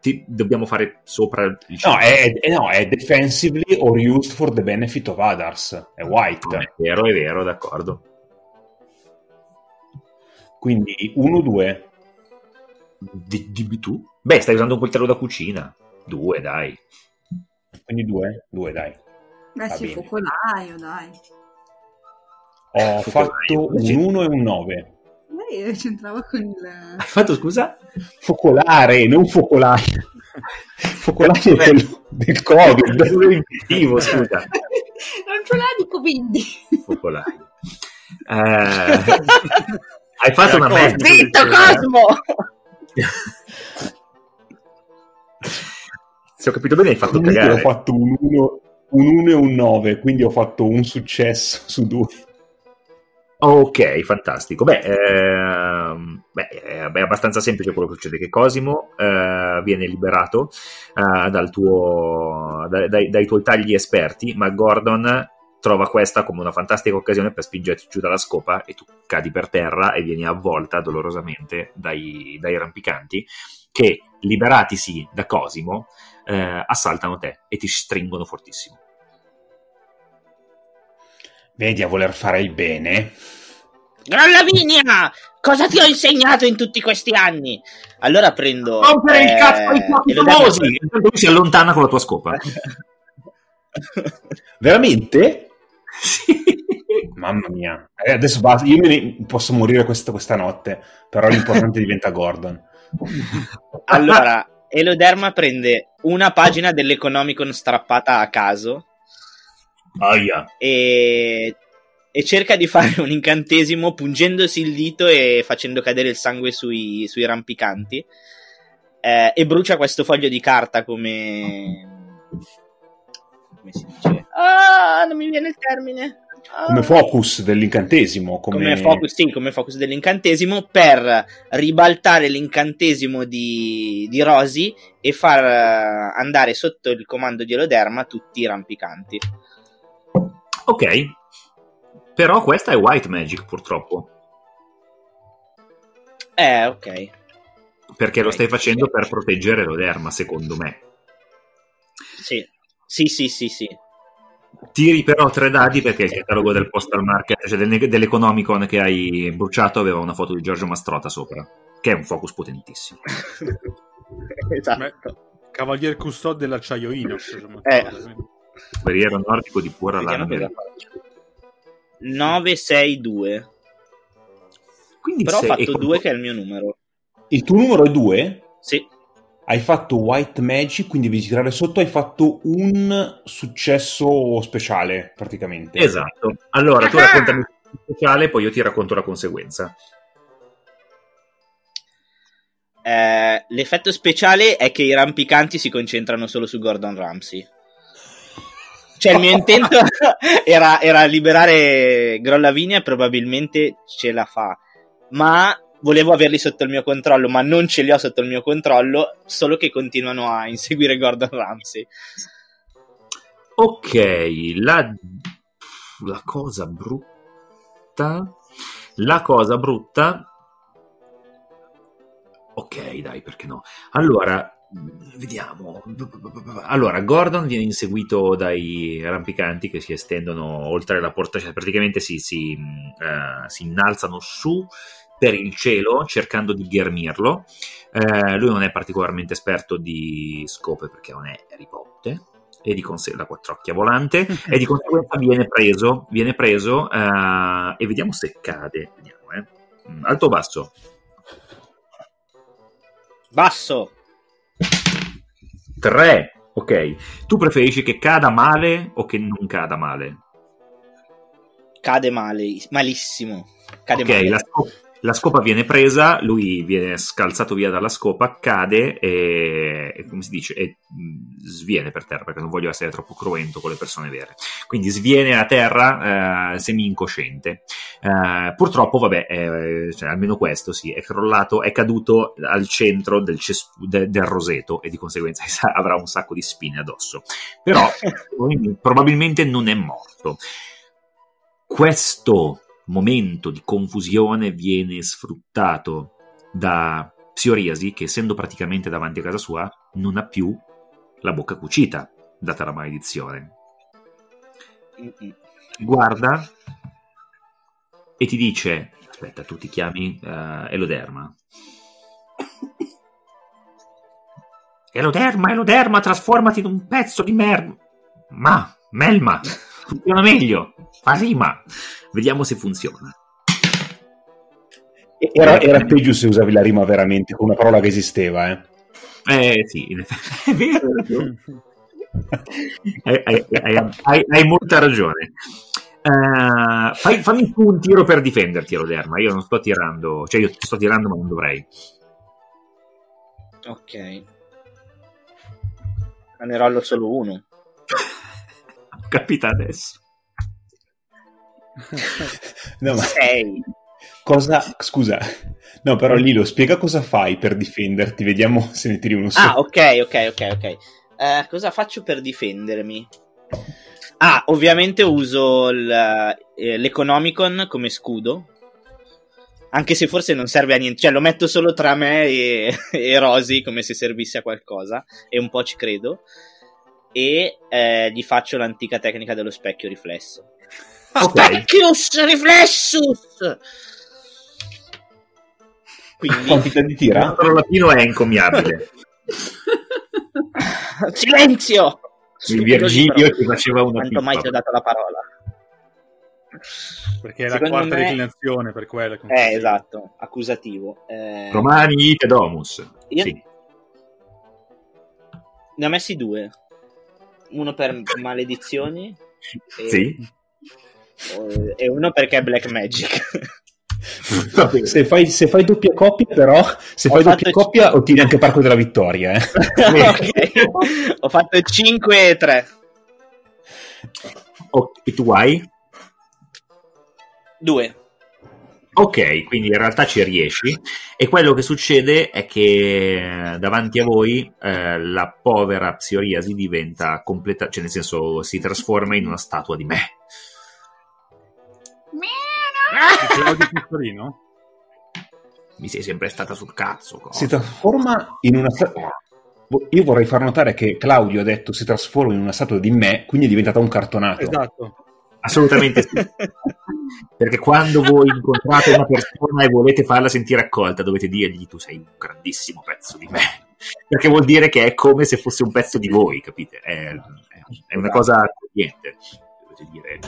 ti- dobbiamo fare sopra il no è, è- no, è defensively or used for the benefit of others è white È vero, è vero, d'accordo. quindi 1-2 Di- Dimmi tu? Beh, stai usando un coltello da cucina. Due, dai. quindi 2 2 dai Beh, Va sì, focolaio, dai. ho Focolaio. fatto un 1 e un 9 Lei c'entrava con il... Hai fatto scusa? focolare non focolaio focolaio è quello del covid Quello infettivo, scusa. Non ce l'ha di quindi. Focolaio. Eh, hai fatto una Cosa? Zitto, Cosmo! Se ho capito bene, hai fatto Comunque ho cagare. fatto un 1 un 1 e un 9 quindi ho fatto un successo su due Ok, fantastico. Beh, ehm, beh, è abbastanza semplice quello che succede: che Cosimo eh, viene liberato eh, tuo, dai, dai- dai tuoi tagli esperti, ma Gordon trova questa come una fantastica occasione per spingerti giù dalla scopa e tu cadi per terra e vieni avvolta dolorosamente dai, dai rampicanti che, liberatisi da Cosimo, eh, assaltano te e ti stringono fortissimo. Vedi a voler fare il bene Gran Lavinia! Cosa ti ho insegnato in tutti questi anni? Allora prendo... Rompere il eh, cazzo ai lo famosi! Intanto lui si allontana con la tua scopa. veramente? Sì. Mamma mia, Eh, adesso basta. Io me ne posso morire questa, questa notte, però l'importante diventa Gordon. Allora, Eloderma prende una pagina dell'Economicon strappata a caso Aia. e, e cerca di fare un incantesimo pungendosi il dito e facendo cadere il sangue sui, sui rampicanti. Eh, e brucia questo foglio di carta come. Come si dice? Ah, non mi viene il termine. Ah. Come focus dell'incantesimo, come, come focus, sì, come focus dell'incantesimo per ribaltare l'incantesimo di, di Rosy e far andare sotto il comando di Eloderma tutti i rampicanti. Ok. Però questa è white magic, purtroppo. Eh, ok. Perché lo Ok, stai facendo per proteggere l'oderma, secondo me. Sì, sì, sì, sì. sì. Tiri però tre dadi perché il catalogo del postal market, cioè del- dell'Economicon che hai bruciato, aveva una foto di Giorgio Mastrota sopra, che è un focus potentissimo. esatto. Cavalier custode dell'acciaio Inox. Eh. Guerriero nordico di pura lana. cosa faccio. 9, 6, 2. Quindi Però ho fatto e- 2 che è il mio numero. Il tuo numero è 2? Sì. Hai fatto White Magic, quindi devi tirare sotto, hai fatto un successo speciale, praticamente. Esatto. Allora, tu raccontami il speciale, poi io ti racconto la conseguenza. Eh, l'effetto speciale è che i rampicanti si concentrano solo su Gordon Ramsay. Cioè, il mio intento era, era liberare Grollavinia e probabilmente ce la fa. Ma volevo averli sotto il mio controllo, ma non ce li ho sotto il mio controllo, solo che continuano a inseguire Gordon Ramsay. Ok, la, la cosa brutta. La cosa brutta. Ok, dai, perché no? Allora, vediamo. Allora, Gordon viene inseguito dai rampicanti che si estendono oltre la porta, cioè praticamente si, si, eh, si innalzano su per il cielo cercando di ghermirlo. Eh, lui non è particolarmente esperto di scope perché non è Harry Potter e di conseguenza la quattrocchia volante e di conseguenza viene preso, viene preso eh, e vediamo se cade. Vediamo, eh. Mm, Alto o basso? Basso! 3. Ok. Tu preferisci che cada male o che non cada male? Cade male, malissimo. Cade ok, male. la, sco- la scopa viene presa, lui viene scalzato via dalla scopa, cade e, come si dice, e, sviene per terra perché non voglio essere troppo cruento con le persone vere. Quindi sviene a terra eh, semi incosciente. Eh, purtroppo, vabbè, eh, cioè, almeno questo sì, è crollato, è caduto al centro del, ces- de- del roseto e di conseguenza avrà un sacco di spine addosso. Però probabilmente non è morto. Questo momento di confusione viene sfruttato da Psoriasi che essendo praticamente davanti a casa sua non ha più la bocca cucita data la maledizione. Guarda e ti dice aspetta tu ti chiami uh, Eloderma. Eloderma Eloderma trasformati in un pezzo di mer ma Melma funziona meglio fa rima vediamo se funziona Era, era peggio se usavi la rima veramente con una parola che esisteva, eh. Eh sì, in effetti, è vero. hai, hai- hai- hai- molta ragione. Eh, fai- fammi tu un tiro per difenderti, Roderma. Io non sto tirando, cioè io ti sto tirando, ma non dovrei. Ok. Ma ne rollo solo uno. Capita adesso. No, ma 6. cosa... Scusa. No, però Lilo, spiega cosa fai per difenderti. Vediamo se ne tiri uno su. Ah, ok, ok, ok, ok. Eh, cosa faccio per difendermi? Ah, ovviamente uso il- eh, l'Economicon come scudo. Anche se forse non serve a niente. Cioè, lo metto solo tra me e, e Rosy, come se servisse a qualcosa. E un po' ci credo. E eh, gli faccio l'antica tecnica dello specchio riflesso. Ok. Specchius riflessus! Quindi, Quantità di Il tira? nostro latino è incommiabile. silenzio! Il Virgilio ti faceva una Quanto mai ti ho dato la parola? Perché è la Secondo quarta me- declinazione per quello. Eh, esatto, accusativo. Eh, Romani ite domus. Io- Sì. Ne ho messi due. Uno per maledizioni e, Sì. e uno perché è Black Magic. Se fai, se fai doppia coppia, però, se Ho fai doppia c- coppia, ottieni anche Parco della Vittoria. Eh. ok, ho fatto 5 e 3. Oh, e tu hai? 2. Ok, quindi in realtà ci riesci e quello che succede è che eh, davanti a voi eh, la povera psoriasi diventa completa, cioè nel senso si trasforma in una statua di me. Claudio Piccolino? Mi sei sempre stata sul cazzo. cosa. Si trasforma in una statua. Io vorrei far notare che Claudio ha detto si trasforma in una statua di me, quindi è diventata un cartonato. Esatto. Assolutamente sì. Perché quando voi incontrate una persona e volete farla sentire accolta, dovete dirgli tu sei un grandissimo pezzo di me. Perché vuol dire che è come se fosse un pezzo di voi, capite? È, è- una cosa accogliente. Dovete dire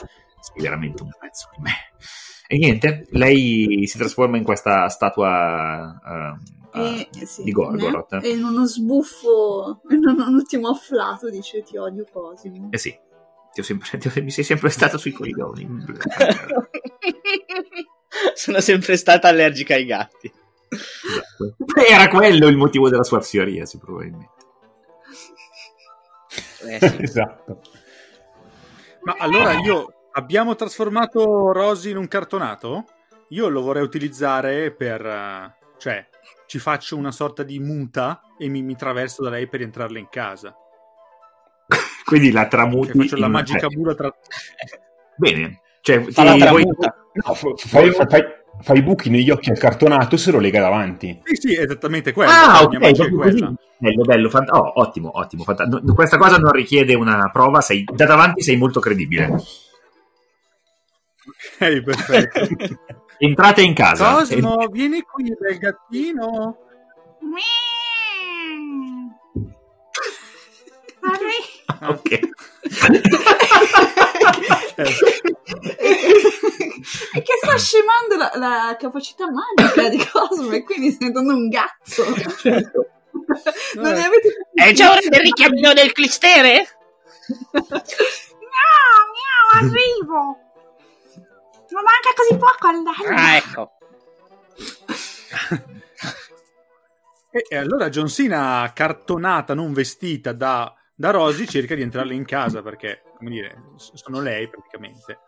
sei veramente un pezzo di me. E niente, lei si trasforma in questa statua eh, eh, E, sì, di Gorgoroth. E in uno sbuffo, in un, un ultimo afflato dice ti odio Cosimo. Eh sì, ti ho sempre- ti ho- mi sei sempre stato sui coglioni. Sono sempre stata allergica ai gatti. Esatto. Era quello il motivo della sua psoriasi, probabilmente. Eh, sì. esatto. Ma allora io abbiamo trasformato Rosy in un cartonato? Io lo vorrei utilizzare per... eh, cioè, ci faccio una sorta di muta e mi, mi traverso da lei per entrarle in casa. Quindi la Cioè, tramuti. faccio la magica eh, bula tra... Bene. Cioè, Fa la tramuta. No, fa- fai, fai, fai buchi negli occhi al cartonato e se lo lega davanti. Sì, sì, esattamente quello. Ah, mia ok, quella. Bello, bello, fant- oh, ottimo, ottimo. fanta- no, questa cosa non richiede una prova, sei, da davanti sei molto credibile. Ok, perfetto. Entrate in casa. Cosmo, vieni qui, bel gattino. Eh, ok. Eh, È che sta scemando la, la capacità magica di Cosmo e quindi sta diventando un gatto. non ne avete È già ora del richiamino del clistere? Miau, miau, arrivo! Ma manca così poco all'anno! Ah, ecco. E, e allora John Cena, cartonata, non vestita da, da Rosy, cerca di entrarle in casa perché, come dire, sono lei praticamente.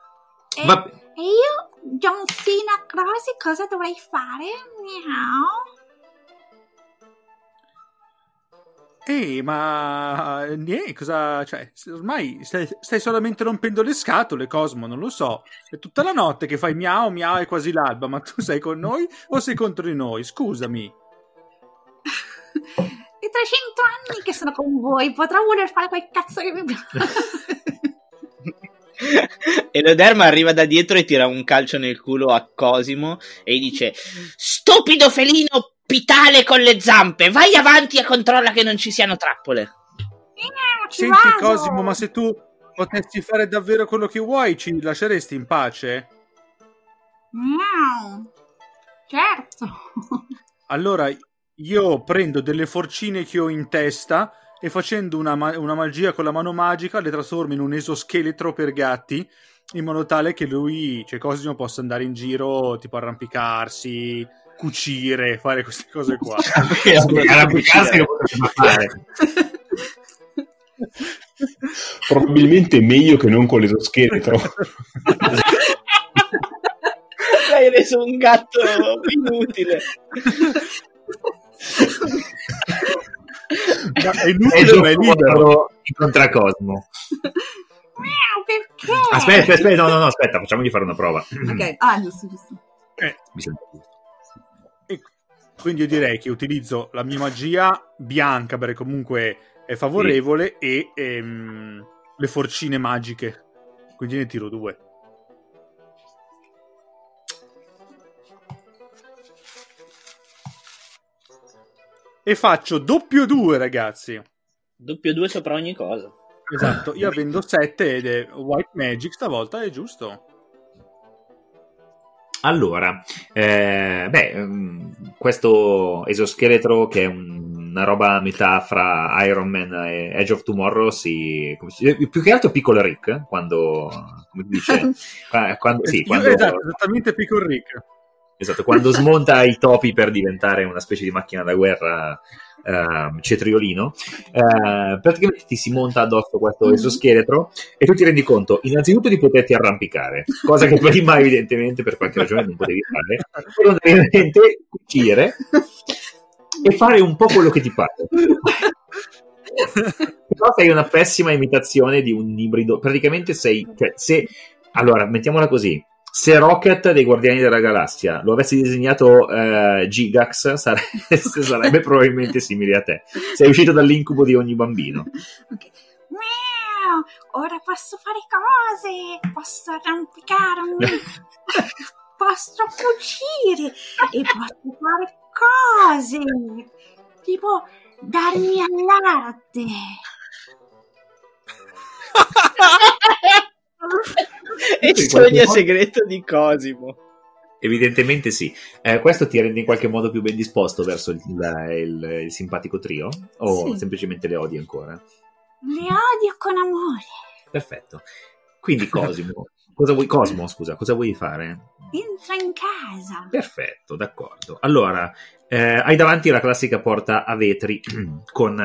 E, Va- e io, John Cena Rosy, cosa dovrei fare? Miau. Ehi, ma niente, cosa. Cioè, ormai stai, stai solamente rompendo le scatole, Cosmo, non lo so. È tutta la notte che fai miau, miau, è quasi l'alba, ma tu sei con noi o sei contro di noi? Scusami. È 300 anni che sono con voi, potrò voler fare quel cazzo che mi piace. E l'Oderma arriva da dietro e tira un calcio nel culo a Cosimo e gli dice: Stupido felino pitale con le zampe, vai avanti e controlla che non ci siano trappole. Miau, ci Senti, vado. Cosimo, ma se tu potessi fare davvero quello che vuoi, ci lasceresti in pace? Miau. Certo. Allora, io prendo delle forcine che ho in testa e facendo una, ma- una magia con la mano magica le trasformo in un esoscheletro per gatti in modo tale che lui, cioè Cosimo, possa andare in giro, tipo arrampicarsi, cucire, fare queste cose qua. Arrampicarsi lo potremmo fare. Probabilmente meglio che non con l'esoscheletro. L'hai reso un gatto inutile. Ma è inutile, ma è libero. incontra Cosmo. Perché? Aspetta, aspetta, no, no, no, aspetta, facciamogli fare una prova. Ok, ah, giusto, giusto. Mi sembra giusto. Quindi io direi che utilizzo la mia magia bianca perché comunque è favorevole e ehm, le forcine magiche. Quindi ne tiro due. E faccio doppio due, ragazzi. Doppio due sopra ogni cosa. Esatto, io avendo 7 ed è White Magic stavolta è giusto. Allora, eh, beh, ehm, questo esoscheletro che è un- una roba a metà fra Iron Man e Edge of Tomorrow si, si- più che altro piccolo Rick quando come si dice qua- quando, sì, Io- quando, Esatto, esattamente Pickle Rick. Esatto, quando smonta i topi per diventare una specie di macchina da guerra ehm, cetriolino eh, praticamente ti si monta addosso questo esoscheletro e tu ti rendi conto innanzitutto di poterti arrampicare cosa che prima evidentemente per qualche ragione non potevi fare secondariamente cucire e fare un po' quello che ti pare. Però sei una pessima imitazione di un ibrido praticamente sei cioè, se allora mettiamola così se Rocket dei Guardiani della Galassia lo avessi disegnato eh, Gigax sare- sarebbe probabilmente simile a te sei uscito dall'incubo di ogni bambino Ok. Miau, ora posso fare cose, posso arrampicarmi, posso cucire e posso fare cose, tipo darmi al latte. È il sogno volta- segreto di Cosimo. evidentemente sì Eh, questo ti rende in qualche modo più ben disposto verso il, il- il simpatico trio o Sì. semplicemente le odi ancora Le odio con amore. Perfetto. Quindi Cosimo, cosa vuoi, Cosmo, scusa, cosa vuoi fare? Entra in casa. Perfetto, d'accordo. Allora, eh, hai davanti la classica porta a vetri con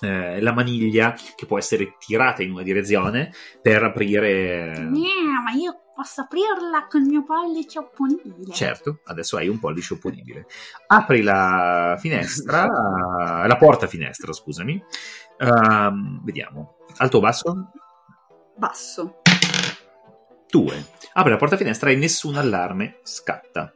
eh, la maniglia che può essere tirata in una direzione per aprire. Miau, ma io posso aprirla con il mio pollice opponibile. Certo, adesso hai un pollice opponibile. Apri la finestra, la porta finestra, scusami. Ehm, vediamo. Alto o basso? Basso. 2. Apri la porta finestra e nessun allarme scatta.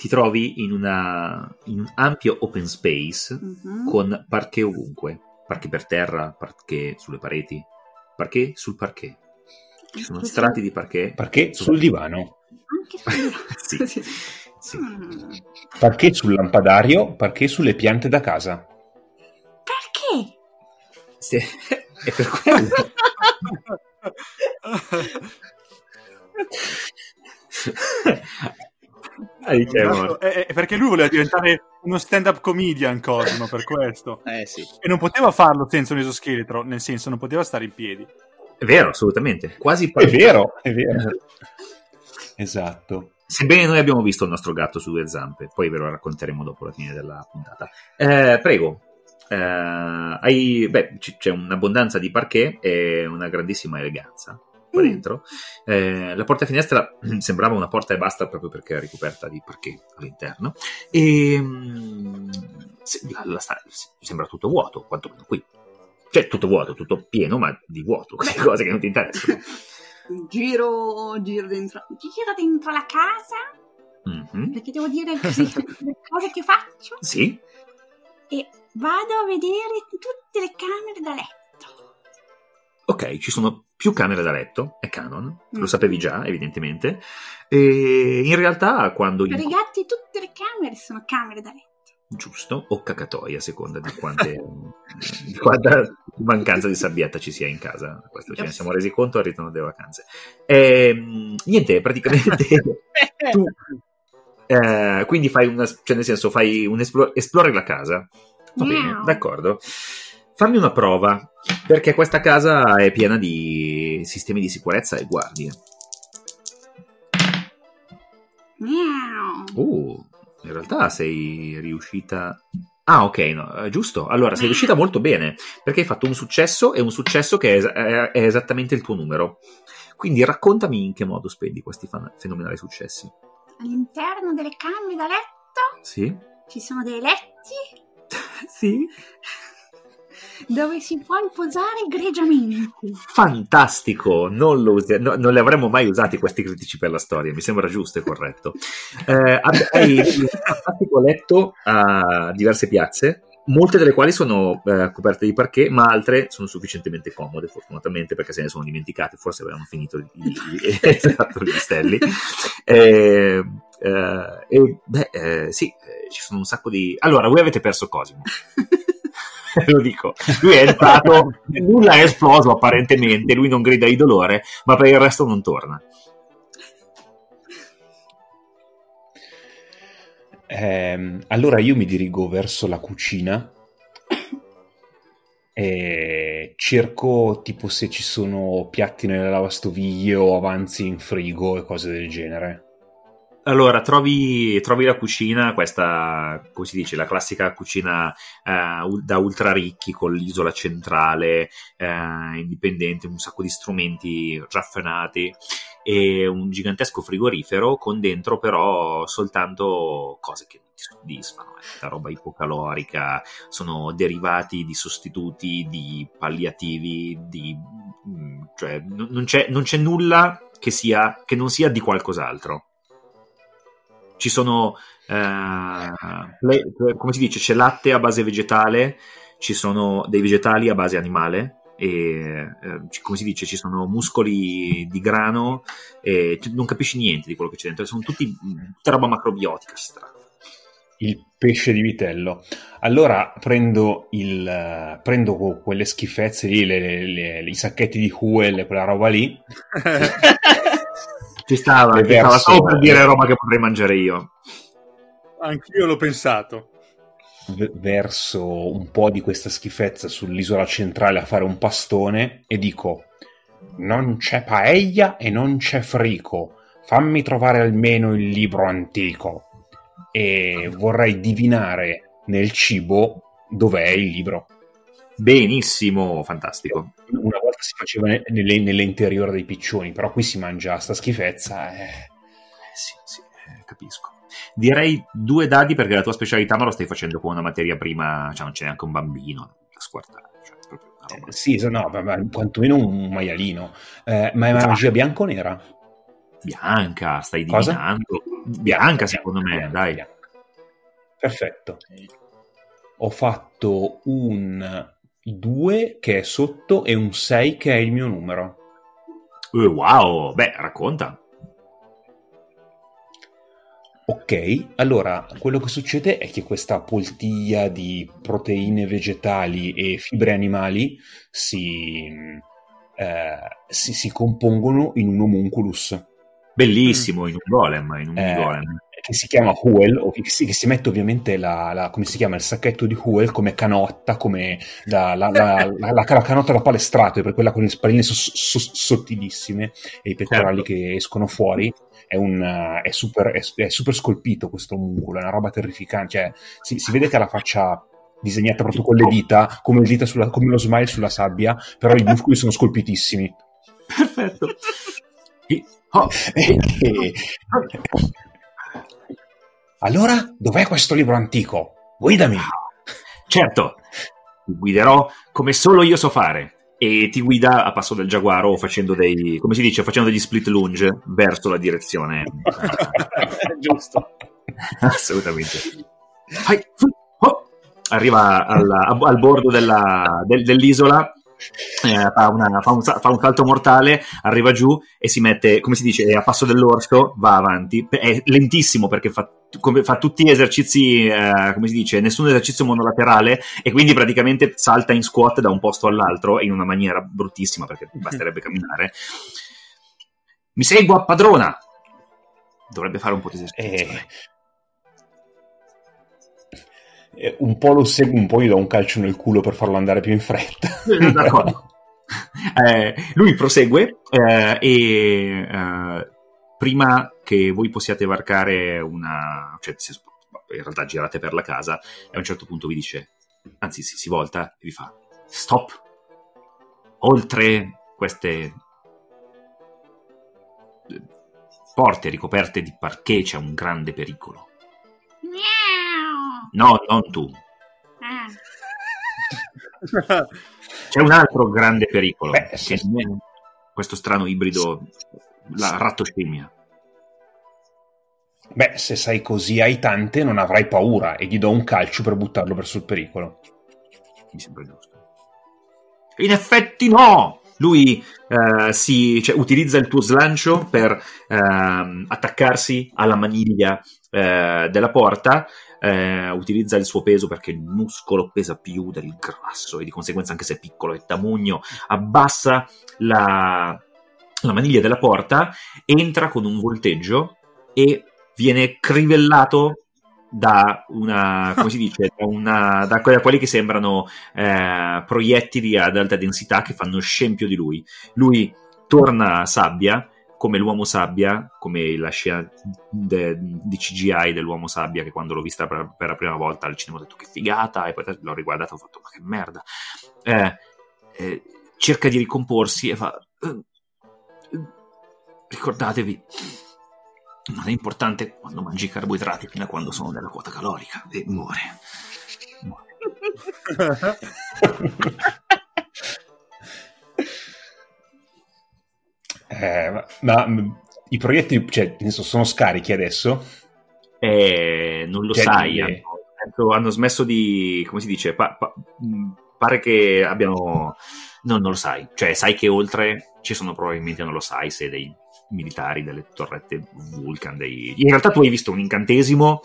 Ti trovi in, una, in un ampio open space Mhm. con parquet ovunque. Parquet per terra, parquet sulle pareti, parquet sul parquet. Ci sono strati di parquet. Perché sul divano, Anche sul Sì, Sì. sì. Mm, perché sul lampadario, perché sulle piante da casa. Perché? Sì, È per quello. Dicevo, Eh, perché lui voleva diventare uno stand-up comedian, Cosmo, per questo. Eh sì. E non poteva farlo senza un esoscheletro, nel senso, non poteva stare in piedi. è vero, assolutamente. Quasi È vero, è vero. Esatto. Sebbene noi abbiamo visto il nostro gatto su due zampe, poi ve lo racconteremo dopo la fine della puntata. Eh, prego, eh, hai, beh, c- c'è un'abbondanza di parquet e una grandissima eleganza qua Mm. dentro. Eh, la porta finestra sembrava una porta e basta proprio perché è ricoperta di parquet all'interno. E se- la- la sta- sembra tutto vuoto, quantomeno qui. Cioè, tutto vuoto, tutto pieno, ma di vuoto, queste cose che non ti interessano. Giro, giro dentro. Giro dentro la casa Mhm. perché devo dire le cose che faccio Sì, e vado a vedere tutte le camere da letto. Ok, ci sono più camere da letto, è canon, lo Mm. sapevi già, evidentemente. E in realtà, quando. Per i gatti tutte le camere sono camere da letto. Giusto, o cacatoia, a seconda di, quante, di quanta mancanza di sabbietta ci sia in casa. Questo ce ne siamo resi conto al ritorno delle vacanze. Ehm, niente, praticamente tu. eh, quindi fai una. cioè, nel senso, fai un esplo- esplori la casa. Va bene, Miau. d'accordo. Fammi una prova, perché questa casa è piena di sistemi di sicurezza e guardie. Uh, in realtà sei riuscita. Ah, ok, no, eh, giusto. Allora, sei riuscita molto bene perché hai fatto un successo e un successo che è, è- è esattamente il tuo numero. Quindi raccontami in che modo spendi questi fan- fenomenali successi. All'interno delle camere da letto Sì? ci sono dei letti Sì. dove si può riposare egregiamente. Fantastico, non, lo usi- no- non li avremmo mai usati questi critici per la storia, mi sembra giusto e corretto. Eh, hai letto a diverse piazze, molte delle quali sono eh, coperte di parquet, ma altre sono sufficientemente comode, fortunatamente, perché se ne sono dimenticate, forse avevano finito gli, gli- esatto, gli stelli. Eh, eh, e beh, eh, sì, eh, ci sono un sacco di... Allora, voi avete perso Cosimo. Lo dico, lui è entrato, nulla è esploso apparentemente, lui non grida di dolore, ma per il resto non torna. Ehm, allora io mi dirigo verso la cucina e cerco tipo se ci sono piatti nelle lavastoviglie o avanzi in frigo e cose del genere. Allora, trovi, trovi la cucina, questa, come si dice, la classica cucina eh, da ultra ricchi con l'isola centrale, eh, indipendente, un sacco di strumenti raffinati e un gigantesco frigorifero con dentro però soltanto cose che non ti soddisfano, eh, tutta roba ipocalorica, sono derivati di sostituti, di palliativi, di, mm, cioè non c'è, non c'è nulla che, sia, che non sia di qualcos'altro ci sono eh, come si dice c'è latte a base vegetale ci sono dei vegetali a base animale e eh, come si dice ci sono muscoli di grano e non capisci niente di quello che c'è dentro. Sono tutti mm, tutta roba macrobiotica strana. Il pesce di vitello. Allora prendo, il, prendo quelle schifezze lì, le- le- le- i sacchetti di Huel, quella roba lì, ci stava, ci stava verso- solo per dire roba che potrei mangiare io Anch'io l'ho pensato. verso un po' di questa schifezza sull'isola centrale a fare un pastone e dico Non c'è paella e non c'è frico. Fammi trovare almeno il libro antico. E vorrei divinare nel cibo dov'è il libro. Benissimo, fantastico. Una volta si faceva ne- nelle, nell'interiore dei piccioni, però qui si mangia sta schifezza. eh. Eh, sì, sì, eh, capisco. Direi due dadi perché la tua specialità non lo stai facendo con una materia prima, cioè non c'è neanche un bambino da squartare. Cioè, Eh, Sì, no, ma- ma quantomeno un maialino. Eh, ma è una magia bianca o nera? Bianca, stai Cosa? divinando. Bianca, secondo me, dai. Bianca. Perfetto. Ho fatto un 2 che è sotto e un 6 che è il mio numero. Eh, wow, beh, racconta. Ok, allora quello che succede è che questa poltiglia di proteine vegetali e fibre animali si, eh, si, si compongono in un homunculus Bellissimo, in un golem, in un Eh, golem. Che si chiama Huel, o che si, che si mette ovviamente la, la- come si chiama, il sacchetto di Huel come canotta, come la, la- la- canotta da palestrato, per quella con le spalline so- so- sottilissime e i pettorali Certo. che escono fuori. È, un, eh, è, super, è, è super scolpito questo omunculo, è una roba terrificante. Cioè, si, si vede che ha la faccia disegnata proprio con le dita, come, le dita sulla- come lo smile sulla sabbia, però i muscoli sono scolpitissimi. Perfetto. Oh, E- Allora, dov'è questo libro antico? Guidami! certo, ti guiderò come solo io so fare. E ti guida a passo del giaguaro facendo dei, come si dice, facendo degli split lunge verso la direzione. Giusto. Assolutamente. Oh. Arriva al, al bordo della- del- dell'isola, eh, fa, una- fa un, fa un salto mortale, arriva giù e si mette, come si dice, a passo dell'orso, va avanti. È lentissimo perché fa, come- fa tutti gli esercizi, eh, come si dice, nessun esercizio monolaterale e quindi praticamente salta in squat da un posto all'altro in una maniera bruttissima perché basterebbe camminare. Mi segua, padrona! Dovrebbe fare un po' di esercizio. Eh, eh, un po' lo seguo, un po' gli do un calcio nel culo per farlo andare più in fretta. D'accordo. Eh, lui prosegue eh, e eh, prima che voi possiate varcare una... cioè in realtà girate per la casa e a un certo punto vi dice, anzi si, si volta e vi fa, stop, oltre queste eh, porte ricoperte di parquet c'è un grande pericolo. No, non tu. Ah. C'è un altro grande pericolo, Beh, sì. questo strano ibrido, la ratto scimmia. Beh, se sei così aitante non avrai paura e gli do un calcio per buttarlo verso il pericolo. Mi sembra giusto. In effetti no! Lui eh, si, cioè, utilizza il tuo slancio per ehm, attaccarsi alla maniglia eh, della porta, eh, utilizza il suo peso perché il muscolo pesa più del grasso e di conseguenza anche se è piccolo e tamugno, abbassa la, la maniglia della porta, entra con un volteggio e viene crivellato da una, come si dice, da, una, da que- da quelli che sembrano eh, proiettili ad alta densità che fanno scempio di lui. Lui torna sabbia, come l'uomo sabbia, come la scena de- di CGI dell'uomo sabbia, che quando l'ho vista per, per la prima volta al cinema ho detto che figata, e poi l'ho riguardata e ho fatto ma che merda. Eh, eh, cerca di ricomporsi e fa... "Eh, eh, ricordatevi, non è importante quando mangi carboidrati fino a quando sono nella quota calorica e muore. Muore. Eh, ma, ma, mh, i proiettili, cioè, senso, sono scarichi adesso? Eh, non lo Cioè, sai, eh. hanno, hanno- smesso di, come si dice, pa- pa- mh, pare che abbiano, no, non lo sai, cioè sai che oltre ci sono probabilmente, non lo sai, se dei militari delle torrette Vulcan, dei... in realtà tu hai visto un incantesimo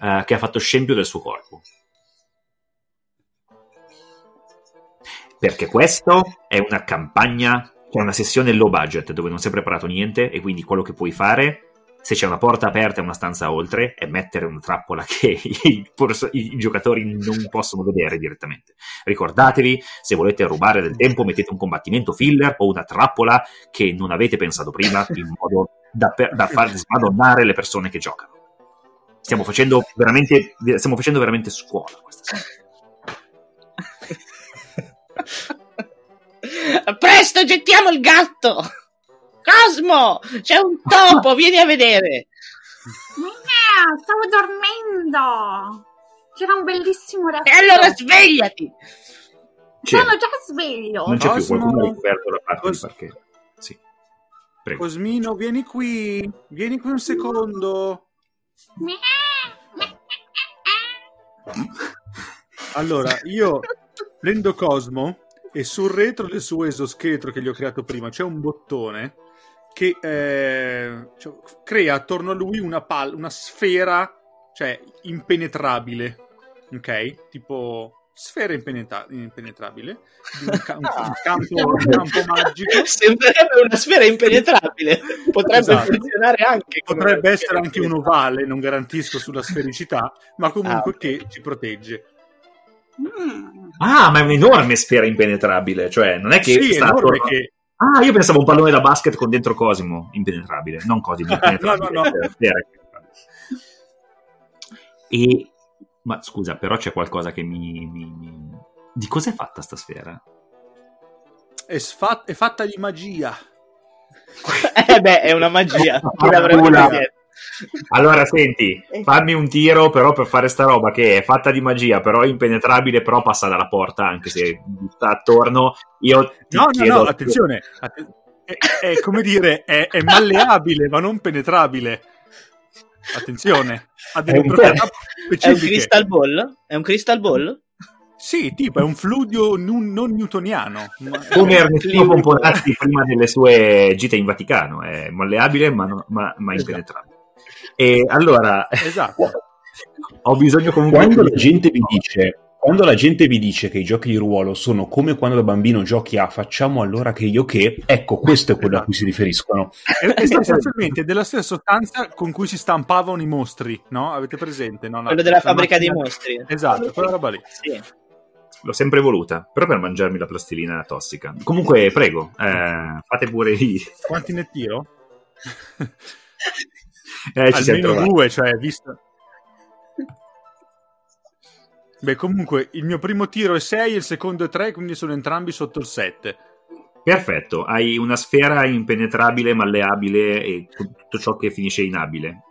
eh, che ha fatto scempio del suo corpo. Perché questo è una campagna, cioè una sessione low budget dove non si è preparato niente e quindi quello che puoi fare se c'è una porta aperta e una stanza oltre, è mettere una trappola che i, pers- i giocatori non possono vedere direttamente. Ricordatevi, se volete rubare del tempo, mettete un combattimento filler o una trappola che non avete pensato prima, in modo da, per- da far smadonnare le persone che giocano. Stiamo facendo veramente, stiamo facendo veramente scuola questa sera. Presto, gettiamo il gatto! Cosmo! C'è un topo, vieni a vedere! Miau, stavo dormendo. C'era un bellissimo E razzo. allora svegliati! C'è, Sono già sveglio. non c'è più Cosmo. qualcuno ha ricoperto la parte Cos- perché... Sì. Prego. Cosmino, vieni qui. Vieni qui un secondo. Allora, io prendo Cosmo e sul retro del suo esoscheletro che gli ho creato prima c'è un bottone che eh, cioè, crea attorno a lui una, pal- una sfera, cioè impenetrabile, ok? Tipo sfera impenetra- impenetrabile, un, ca- un- un campo, un campo magico. Sembrerebbe una sfera impenetrabile. Potrebbe Esatto. funzionare anche. Potrebbe essere anche un ovale, non garantisco sulla sfericità, ma comunque Ah, ok. che ci protegge. Mm. Ah, ma è un'enorme sfera impenetrabile, cioè non è che sì, è sta enorme attorno- che Ah, io pensavo un pallone da basket con dentro Cosimo, impenetrabile, non Cosimo, impenetrabile. No, no, no. eh. E, ma scusa, però c'è qualcosa che mi... mi- mi- Di cos'è fatta sta sfera? è, sfa- è fatta di magia. Eh beh, è una magia. Chi l'avrebbe detto? Allora, senti, fammi un tiro però per fare sta roba che è fatta di magia, però è impenetrabile, però passa dalla porta, anche se sta attorno. Io ti No, no, chiedo... no, attenzione. atten- è, è come dire, è, è malleabile, ma non penetrabile. Attenzione, ha delle È un- proprietà È un specifiche. crystal ball? È un crystal ball? Sì, tipo, è un fluidio non, non newtoniano. Come Ernestino Pomponazzi prima delle sue gite in Vaticano, è malleabile ma, ma- ma Esatto. impenetrabile. E allora, Esatto. ho bisogno comunque Quando la gente vi dice quando la gente vi dice che i giochi di ruolo sono come quando da bambino giochi a facciamo allora che io che, ecco, questo è quello a cui si riferiscono. È, sostanzialmente della stessa sostanza con cui si stampavano i mostri, no? Avete presente? no? La- Quello della la fabbrica dei macchina- mostri. Esatto, quella roba lì. Sì. L'ho sempre voluta, però per mangiarmi la plastilina tossica. Comunque, prego, eh, fate pure i... Quanti ne tiro? Eh, Almeno due, cioè, visto... Beh, comunque, il mio primo tiro è 6 il secondo è 3, quindi sono entrambi sotto il 7. Perfetto, hai una sfera impenetrabile, malleabile e tutto ciò che finisce in abile.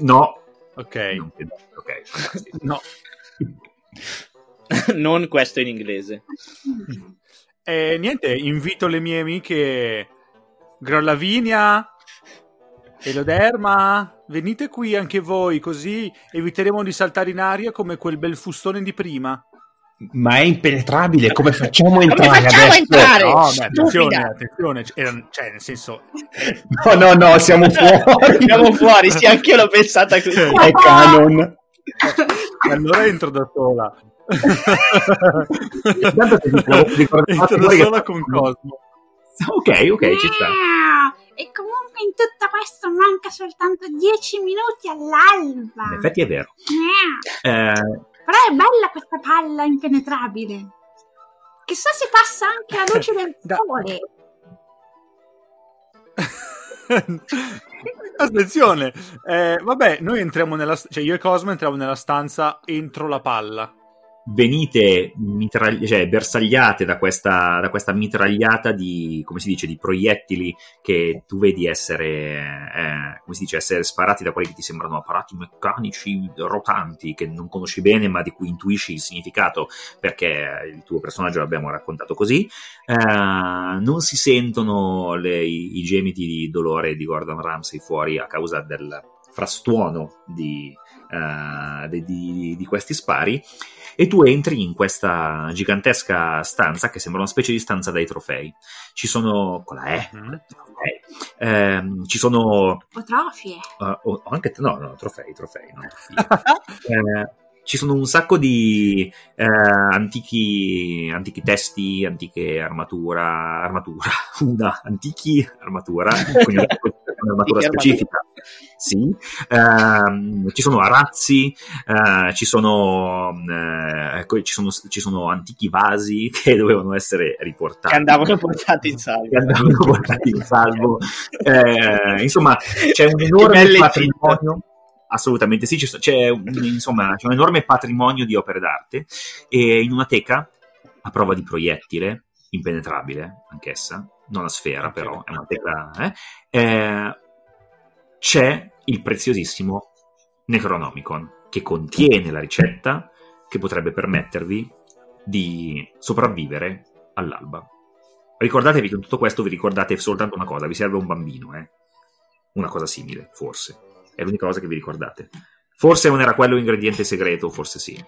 No, Ok. non credo. ok, fantastico. No. non questo in inglese. E niente, invito le mie amiche Grollavinia, Eloderma, venite qui anche voi, così eviteremo di saltare in aria come quel bel fustone di prima. Ma è impenetrabile, come facciamo a entrare facciamo adesso? entrare? No, beh, attenzione, attenzione, era- cioè, nel senso, No, no, no, siamo fuori. Siamo fuori, sì, anch'io l'ho pensata così. È canon. allora entro da sola. Intanto se vi ricordate entro da che- sola con Cosmo. Ok, ok, ci sta. E comunque in tutto questo manca soltanto 10 minuti all'alba. In effetti è vero. Miau. Eh, Però è bella questa palla impenetrabile. Chissà se passa anche la luce del sole. Attenzione, eh, vabbè, noi entriamo nella, cioè io e Cosmo entriamo nella stanza entro la palla. Venite mitragli- cioè, bersagliate da questa, da questa mitragliata di, come si dice, di proiettili che tu vedi essere, eh, come si dice, essere sparati da quelli che ti sembrano apparati meccanici rotanti che non conosci bene ma di cui intuisci il significato perché il tuo personaggio l'abbiamo raccontato così. Eh, non si sentono le- i, i gemiti di dolore di Gordon Ramsay fuori a causa del frastuono di, eh, di- di- di questi spari e tu entri in questa gigantesca stanza che sembra una specie di stanza dai trofei. Ci sono con la E, Mhm. trofei. Ehm, ci sono O trofie. eh, o- o anche no, no, trofei, trofei, no, Eh, ci sono un sacco di eh, antichi, antichi testi, antiche armatura, armatura, una antichi armatura, quindi un'armatura specifica Sì, Ehm, ci sono arazzi, eh, ci, sono, eh, ci, sono, ci sono antichi vasi che dovevano essere riportati. Che andavano portati in salvo. che andavano portati in salvo. Eh, insomma, c'è un enorme patrimonio. Assolutamente sì, c'è, c'è insomma, c'è un enorme patrimonio di opere d'arte e in una teca a prova di proiettile, impenetrabile anch'essa, non a sfera però, è una teca, eh, eh, c'è il preziosissimo Necronomicon che contiene la ricetta che potrebbe permettervi di sopravvivere all'alba. Ricordatevi che in tutto questo vi ricordate soltanto una cosa, vi serve un bambino, eh? Una cosa simile, forse. È l'unica cosa che vi ricordate. Forse non era quello l'ingrediente segreto, forse sì.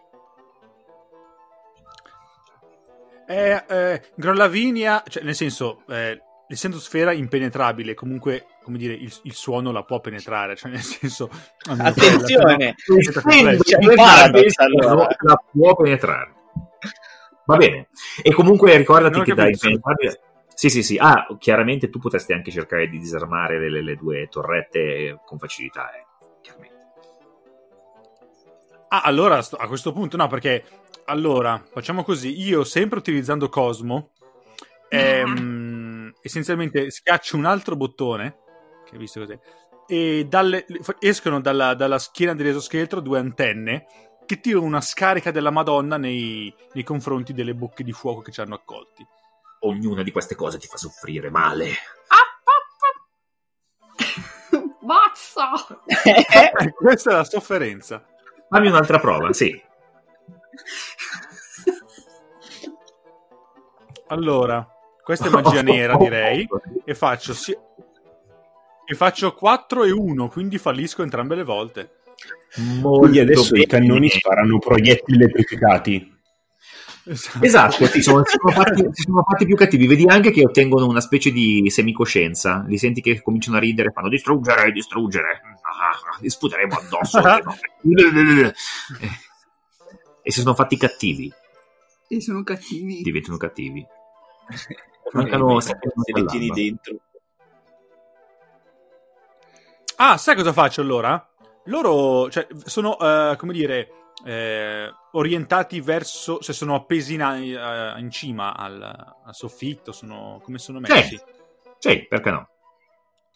Eh, eh, Grollavinia, cioè, nel senso, eh, essendo sfera impenetrabile, comunque, come dire, il, il suono la può penetrare, cioè, nel senso... Attenzione! paradox, allora. la può penetrare. Va bene. E comunque ricordati che da impenetrabile... Sì, sì, sì. Ah, chiaramente tu potresti anche cercare di disarmare le, le- le due torrette con facilità, eh. Chiaramente. Ah, allora, a questo punto no, perché... Allora, facciamo così, io sempre utilizzando Cosmo, ehm, essenzialmente schiaccio un altro bottone, che hai visto così, e dalle- escono dalla, dalla schiena dell'esoscheletro due antenne che tirano una scarica della Madonna nei, nei confronti delle bocche di fuoco che ci hanno accolti. Ognuna di queste cose ti fa soffrire male. Mazza! Eh, Questa è la sofferenza. Fammi un'altra prova, sì. Allora, questa è magia nera, direi. E faccio, si- e faccio 4 e 1, quindi fallisco entrambe le volte. Molto Quindi adesso i bene. cannoni sparano proiettili elettrificati. Esatto, si sono, si sono fatti, si sono fatti più cattivi. Vedi anche che ottengono una specie di semicoscienza. Li senti che cominciano a ridere, fanno distruggere, distruggere. Ah, li sputeremo addosso. Eh. E si sono fatti cattivi, E sono cattivi. diventano cattivi. Mancano se li tieni dentro. Ah, sai cosa faccio allora? Loro cioè, sono, eh, come dire, eh, orientati verso, se sono appesi in, eh, in cima al, al soffitto, sono, come sono messi? Sì, perché no?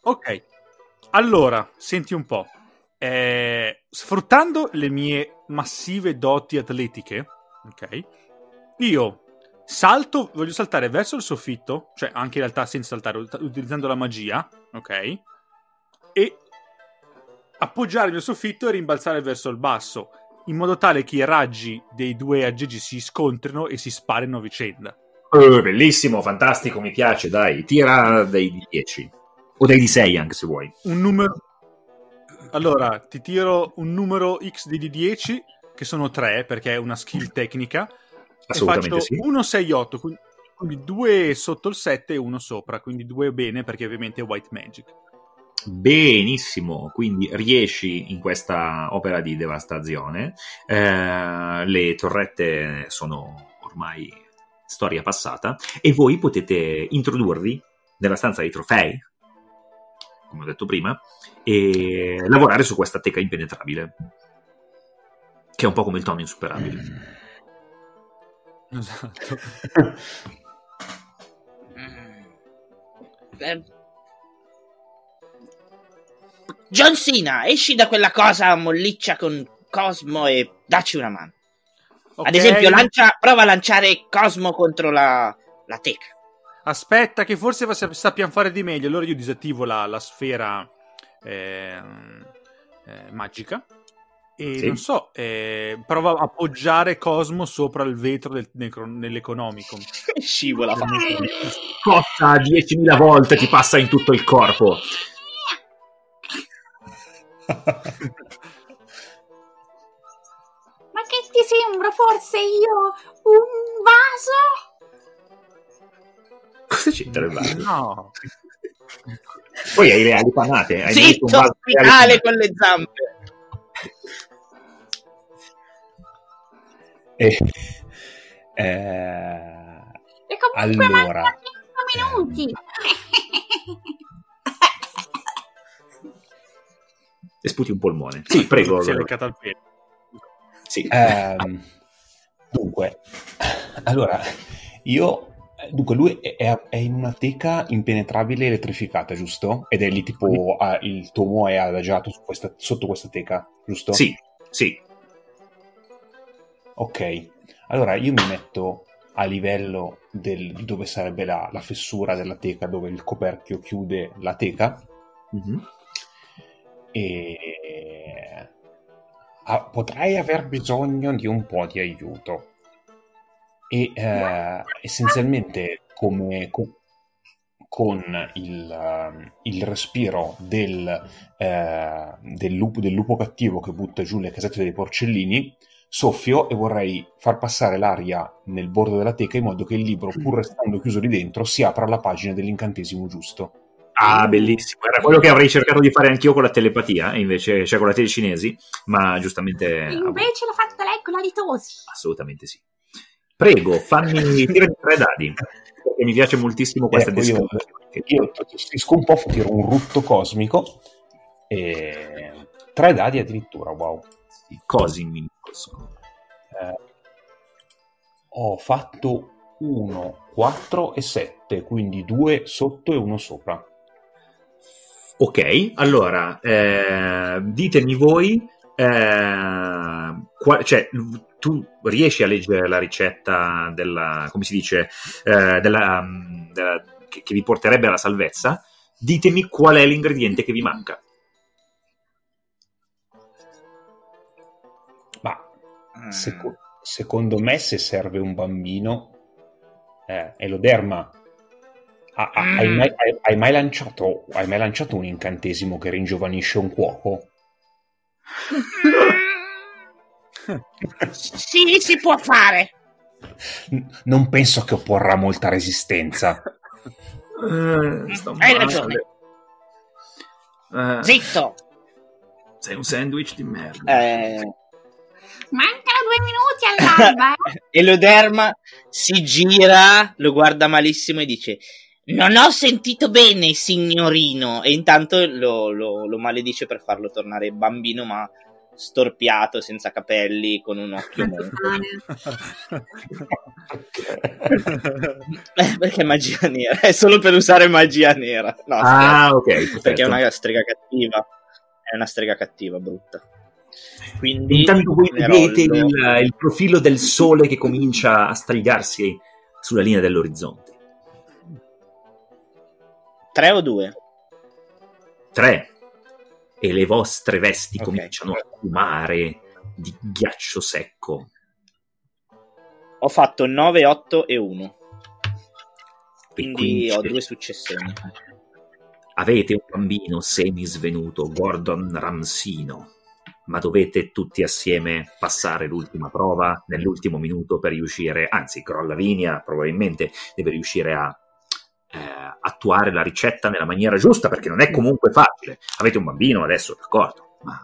Ok, allora, senti un po'. Eh, sfruttando le mie massive doti atletiche, ok, io salto, voglio saltare verso il soffitto, cioè anche in realtà senza saltare, ut- utilizzando la magia, ok, e appoggiare il mio soffitto e rimbalzare verso il basso, in modo tale che i raggi dei due aggeggi si scontrino e si sparino a vicenda. Eh, bellissimo, fantastico, mi piace, dai. Tira dei di 10. O dei di 6 anche se vuoi. un numero. Allora, ti tiro un numero X di 10, che sono 3 perché è una skill tecnica. E Assolutamente faccio sì. 1, 6, 8, quindi- quindi 2 sotto il 7 e 1 sopra, quindi 2 bene perché ovviamente è White Magic. Benissimo, quindi riesci in questa opera di devastazione. Eh, le torrette sono ormai storia passata e voi potete introdurvi nella stanza dei trofei, come ho detto prima, e lavorare su questa teca impenetrabile, che è un po' come il tono insuperabile. Esatto. Mm. Eh. John Cena, esci da quella cosa molliccia con Cosmo e dacci una mano. Ok, Ad esempio, lancia, prova a lanciare Cosmo contro la, la teca. Aspetta, che forse va- sappiamo fare di meglio. Allora io disattivo la, la sfera ehm, eh, magica. E Sì. non so, eh, prova a appoggiare Cosmo sopra il vetro del, necro- nell'Economicon. Scivola. fa- Scotta 10.000 volte, ti passa in tutto il corpo. Ma che ti sembra forse io un vaso? Cosa c'entra il vaso? No, Poi hai reali panate. Hai Zitto, panate? con le zampe. Eh, eh, E comunque Allora. mancano 5 minuti. e sputi un polmone. Sì, prego. Si è leccata al piede. Sì. Ehm, dunque, allora, io... Dunque, lui è, è- in una teca impenetrabile elettrificata, giusto? Ed è lì tipo, ah, il tomo è adagiato questa- sotto questa teca, giusto? Sì, sì. Ok, allora io mi metto a livello del- dove sarebbe la, la fessura della teca, dove il coperchio chiude la teca, Mhm. e ah, potrei aver bisogno di un po' di aiuto. E eh, essenzialmente come co- con il, ehm, il respiro del, eh, del lupo, del lupo cattivo che butta giù le casette dei porcellini, soffio e vorrei far passare l'aria nel bordo della teca in modo che il libro, pur restando chiuso lì dentro, si apra alla pagina dell'incantesimo giusto. Ah, bellissimo. Era quello che avrei cercato di fare anch'io con la telepatia, e invece, cioè con la telecinesi, ma giustamente... Invece l'ha fatta lei con la litosi. Assolutamente sì. Prego, fammi tirare tre dadi, perché mi piace moltissimo questa Ecco, io, descrizione. io gestisco un po', tiro un rutto cosmico e tre dadi addirittura, wow. Cosi mi incosco. Eh, ho fatto 1, 4 e 7, quindi 2 sotto e uno sopra. Ok, allora, eh, ditemi voi, eh, qual- cioè, tu riesci a leggere la ricetta della, come si dice, eh, della, mm, della- che, che vi porterebbe alla salvezza? Ditemi qual è l'ingrediente che vi manca. Ma Mm. seco- secondo me se serve un bambino, eh, Eloderma, ha- ha- hai, mai, hai- hai mai lanciato, hai mai lanciato un incantesimo che ringiovanisce un cuoco? Sì, si può fare. N- non penso che opporrà molta resistenza. Eh, Hai male. ragione. Eh, Zitto. sei un sandwich di merda. Eh, Mancano due minuti all'alba. eh. Eloderma si gira, lo guarda malissimo e dice: Non ho sentito bene, signorino. E intanto lo, lo- lo maledice per farlo tornare bambino, ma storpiato, senza capelli, con un occhio. Eh, perché è magia nera? È solo per usare magia nera. No, ah, scherzo, ok. perfetto. perché è una strega cattiva. È una strega cattiva, brutta. Quindi Intanto voi vedete il, il profilo del sole che comincia a stagliarsi sulla linea dell'orizzonte. Tre o due? Tre. E le vostre vesti Ok. cominciano a fumare di ghiaccio secco. Ho fatto 9, 8 e 1. E Quindi ho due successioni. Avete un bambino semisvenuto, Gordon Ramsino, ma dovete tutti assieme passare l'ultima prova nell'ultimo minuto per riuscire, anzi, Grollavinia probabilmente deve riuscire a eh, attuare la ricetta nella maniera giusta, perché non è comunque facile. Avete un bambino adesso, d'accordo, ma,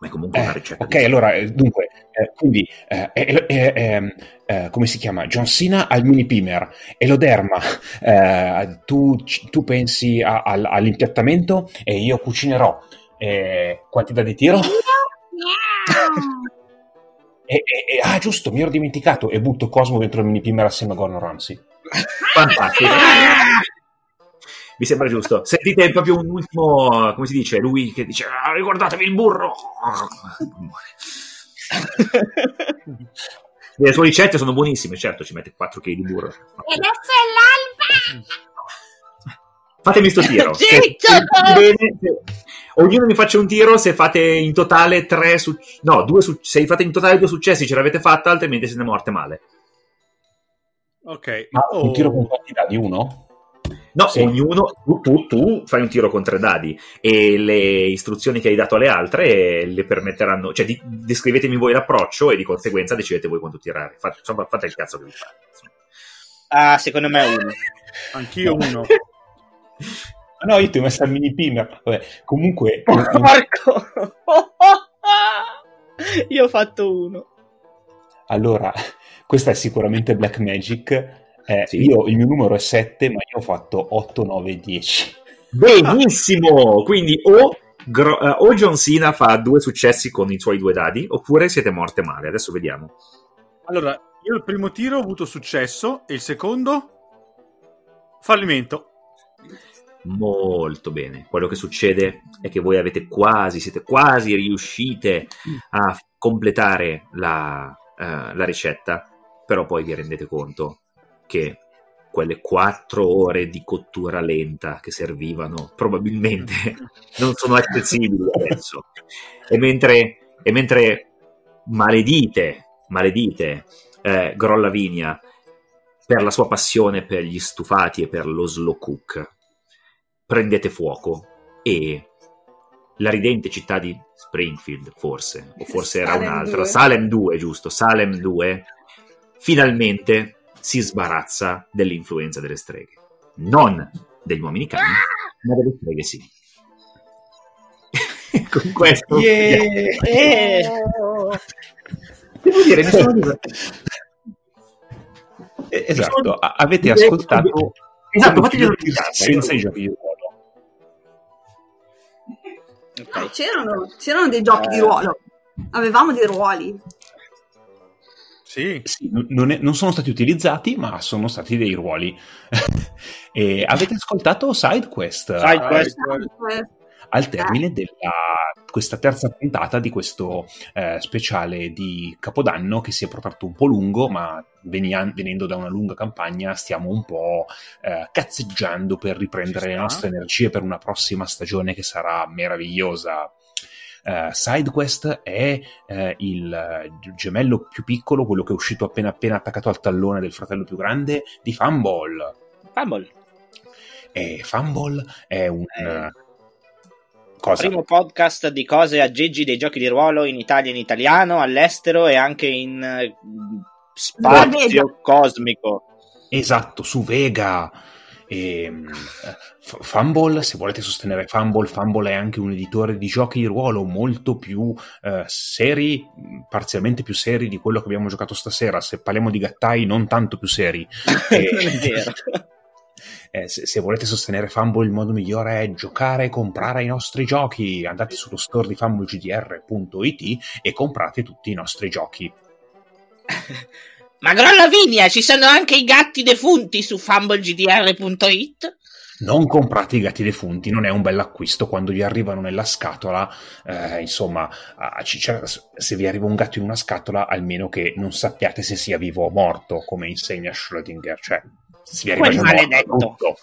ma è comunque una Eh, ricetta. ok, allora, eh, dunque, eh, quindi, eh, eh, eh, ehm, eh, come si chiama? John Cena al mini pimer, Eloderma, eh, tu, tu pensi a- al- all'impiattamento e io cucinerò. Eh, quantità di tiro? E, e- e- ah, giusto, mi ero dimenticato e butto Cosmo dentro il mini pimer assieme a Gordon Ramsay. Fantastico. Mi sembra giusto. Sentite proprio un ultimo, come si dice, lui che dice, "Ah, ricordatevi il burro. Le sue ricette sono buonissime, certo, ci mette 4 kg di burro. E adesso è l'alba. Fatemi sto tiro. Se- bene, se- ognuno mi faccia un tiro se fate in totale 3 su... No, due su... se fate in totale due successi ce l'avete fatta, altrimenti se ne morte male. Ok. Ma Oh. un tiro con quantità di uno? No, Sì. ognuno, tu, tu, tu fai un tiro con tre dadi e le istruzioni che hai dato alle altre le permetteranno, cioè di- descrivetemi voi l'approccio e di conseguenza decidete voi quanto tirare. Fate, insomma, fate il cazzo che vi fate. insomma. Ah, secondo me è uno. Anch'io uno. Ah, No, io ti ho messo al mini pimer. Vabbè, comunque, Porco! Io ho fatto uno. Allora, questa è sicuramente Black Magic. Eh, Sì. io, il mio numero è 7, ma io ho fatto 8, 9, 10. Benissimo! Quindi o Gro- eh, o John Cena fa due successi con i suoi due dadi, oppure siete morte male. Adesso vediamo. Allora, io il primo tiro ho avuto successo e il secondo fallimento. Molto bene. Quello che succede è che voi avete quasi, siete quasi riuscite a completare la, eh, la ricetta, però poi vi rendete conto che quelle quattro ore di cottura lenta che servivano probabilmente non sono accessibili adesso. E mentre, e mentre maledite, maledite eh, Grollavinia per la sua passione per gli stufati e per lo slow cook, prendete fuoco e la ridente città di Springfield, forse, o forse era Salem un'altra, 2. Salem 2, giusto, Salem 2, finalmente si sbarazza dell'influenza delle streghe. Non degli uomini cani, ma delle streghe sì. Con questo... Eh, Devo dire, mi sono. Eh, Esatto, a- avete ascoltato Esatto, quello fate che io vedere. dico senza i giochi di ruolo. ok. C'erano, c'erano dei giochi di Eh. ruolo. Avevamo dei ruoli. Sì. Sì, non, è- non sono stati utilizzati, ma sono stati dei ruoli. e avete ascoltato SideQuest Side quest. Eh, al termine della questa terza puntata di questo eh, speciale di Capodanno che si è protrato un po' lungo, ma venia- venendo da una lunga campagna stiamo un po' eh, cazzeggiando per riprendere le nostre energie per una prossima stagione che sarà meravigliosa. Eh, SideQuest è eh, il eh, gemello più piccolo, quello che è uscito appena appena attaccato al tallone del fratello più grande di Fumble. Fumble. E Fumble è un... Eh. cosa? Primo podcast di cose aggeggi dei giochi di ruolo in Italia in italiano, all'estero e anche in spazio cosmico. Esatto, su Vega. E, mm, F- Fumble, se volete sostenere Fumble, Fumble è anche un editore di giochi di ruolo molto più eh, seri, parzialmente più seri di quello che abbiamo giocato stasera. Se parliamo di gattai, non tanto più seri. E- vero. eh, se, se volete sostenere Fumble, il modo migliore è giocare e comprare i nostri giochi. Andate sullo store di fumblegdr.it e comprate tutti i nostri giochi. Ma Grollavinia, ci sono anche i gatti defunti su fumblegdr.it? Non comprate i gatti defunti, non è un bel acquisto quando vi arrivano nella scatola. eh, insomma, ci- c'è- se vi arriva un gatto in una scatola, almeno che non sappiate se sia vivo o morto, come insegna Schrödinger. Cioè, se vi arriva Quel morto, maledetto. brutto.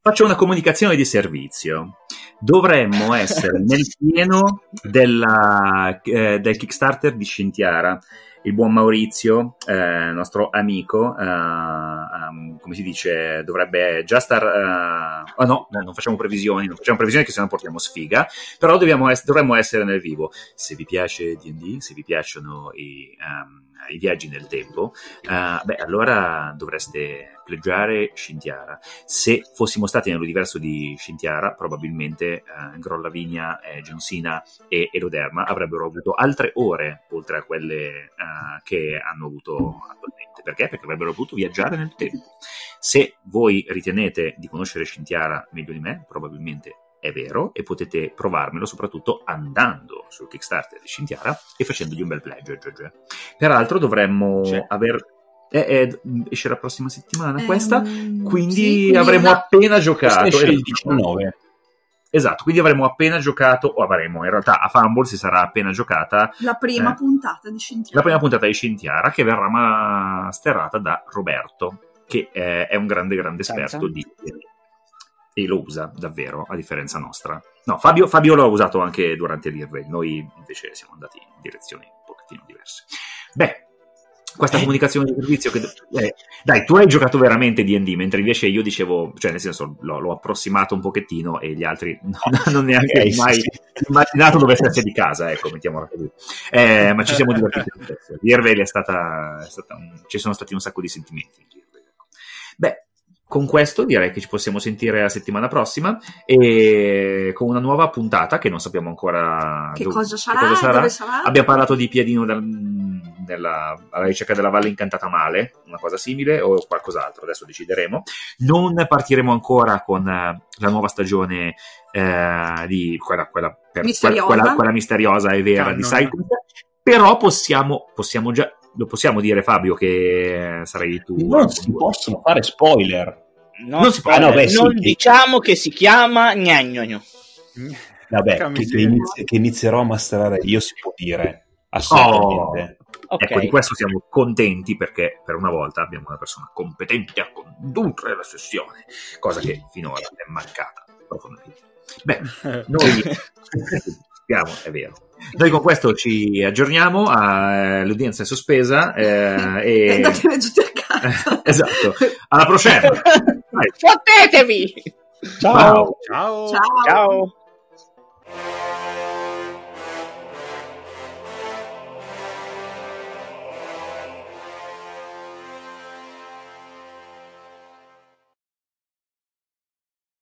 Faccio una comunicazione di servizio. Dovremmo essere nel pieno della, eh, del Kickstarter di Scintiara. Il buon Maurizio, eh, nostro amico, eh, ehm, come si dice, dovrebbe già star... eh, oh no, no, non facciamo previsioni, non facciamo previsioni che se no portiamo sfiga, però ess- dovremmo essere nel vivo. Se vi piace D&D, se vi piacciono i, ehm, i viaggi nel tempo, eh, beh, allora dovreste pleggiare Scintiara. Se fossimo stati nell'universo di Scintiara, probabilmente eh, Grollavinia, eh, Cena e Eloderma avrebbero avuto altre ore oltre a quelle eh, che hanno avuto attualmente. Perché? Perché avrebbero potuto viaggiare nel tempo. Se voi ritenete di conoscere Scintiara meglio di me, probabilmente è vero e potete provarmelo soprattutto andando sul Kickstarter di Scintiara e facendogli un bel pledge. Peraltro dovremmo C'è. aver... eh, eh, esce la prossima settimana Ehm, questa, sì, quindi avremo una- appena Questo giocato. esce il Esatto. 19. Esatto, quindi avremo appena giocato, o avremo in realtà a Fumble si sarà appena giocata La prima Eh. puntata di Scintiara. la prima puntata di Scintiara che verrà masterata da Roberto, che eh, è un grande, grande esperto zan. di e lo usa davvero, a differenza nostra. No, Fabio, Fabio l'ha usato anche durante l'Irve, noi invece siamo andati in direzioni un pochettino diverse. Beh, questa comunicazione di servizio che... eh, dai, tu hai giocato veramente D&D, mentre invece io dicevo, cioè nel senso l'ho, l'ho approssimato un pochettino e gli altri non hanno neanche Ok, sì, mai sì. immaginato dove stesse di casa, ecco, mettiamola così. Eh, ma ci siamo divertiti lo stesso. L'Irvale è stata, è stata un- ci sono stati un sacco di sentimenti. in Irvale. Con questo direi che ci possiamo sentire la settimana prossima e con una nuova puntata che non sappiamo ancora Che dove- cosa sarà, dove sarà? Abbiamo parlato di Piedino dal- nella- alla ricerca della Valle Incantata Male, una cosa simile o qualcos'altro, adesso decideremo. Non partiremo ancora con eh, la nuova stagione eh, di quella, quella, per- Misteriosa. quella- quella misteriosa e vera Canon. di Sidequest, però possiamo, possiamo già, lo possiamo dire Fabio che sarai tu. Non si possono fare spoiler. No, Non si può- ah, no, beh, sì, non che- diciamo che si chiama Gnagnogno. Vabbè, che, che inizi- che inizierò a masterare io si può dire. Assolutamente. Ok. Ecco, di questo siamo contenti perché per una volta abbiamo una persona competente a condurre la sessione, cosa che finora è mancata profondamente. Beh, noi siamo, è vero. Noi con questo ci aggiorniamo, eh, l'udienza è sospesa eh, E andatevene tutti a casa. esatto, alla prossima! Fottetevi! Ciao! Ciao! Ciao! Ciao.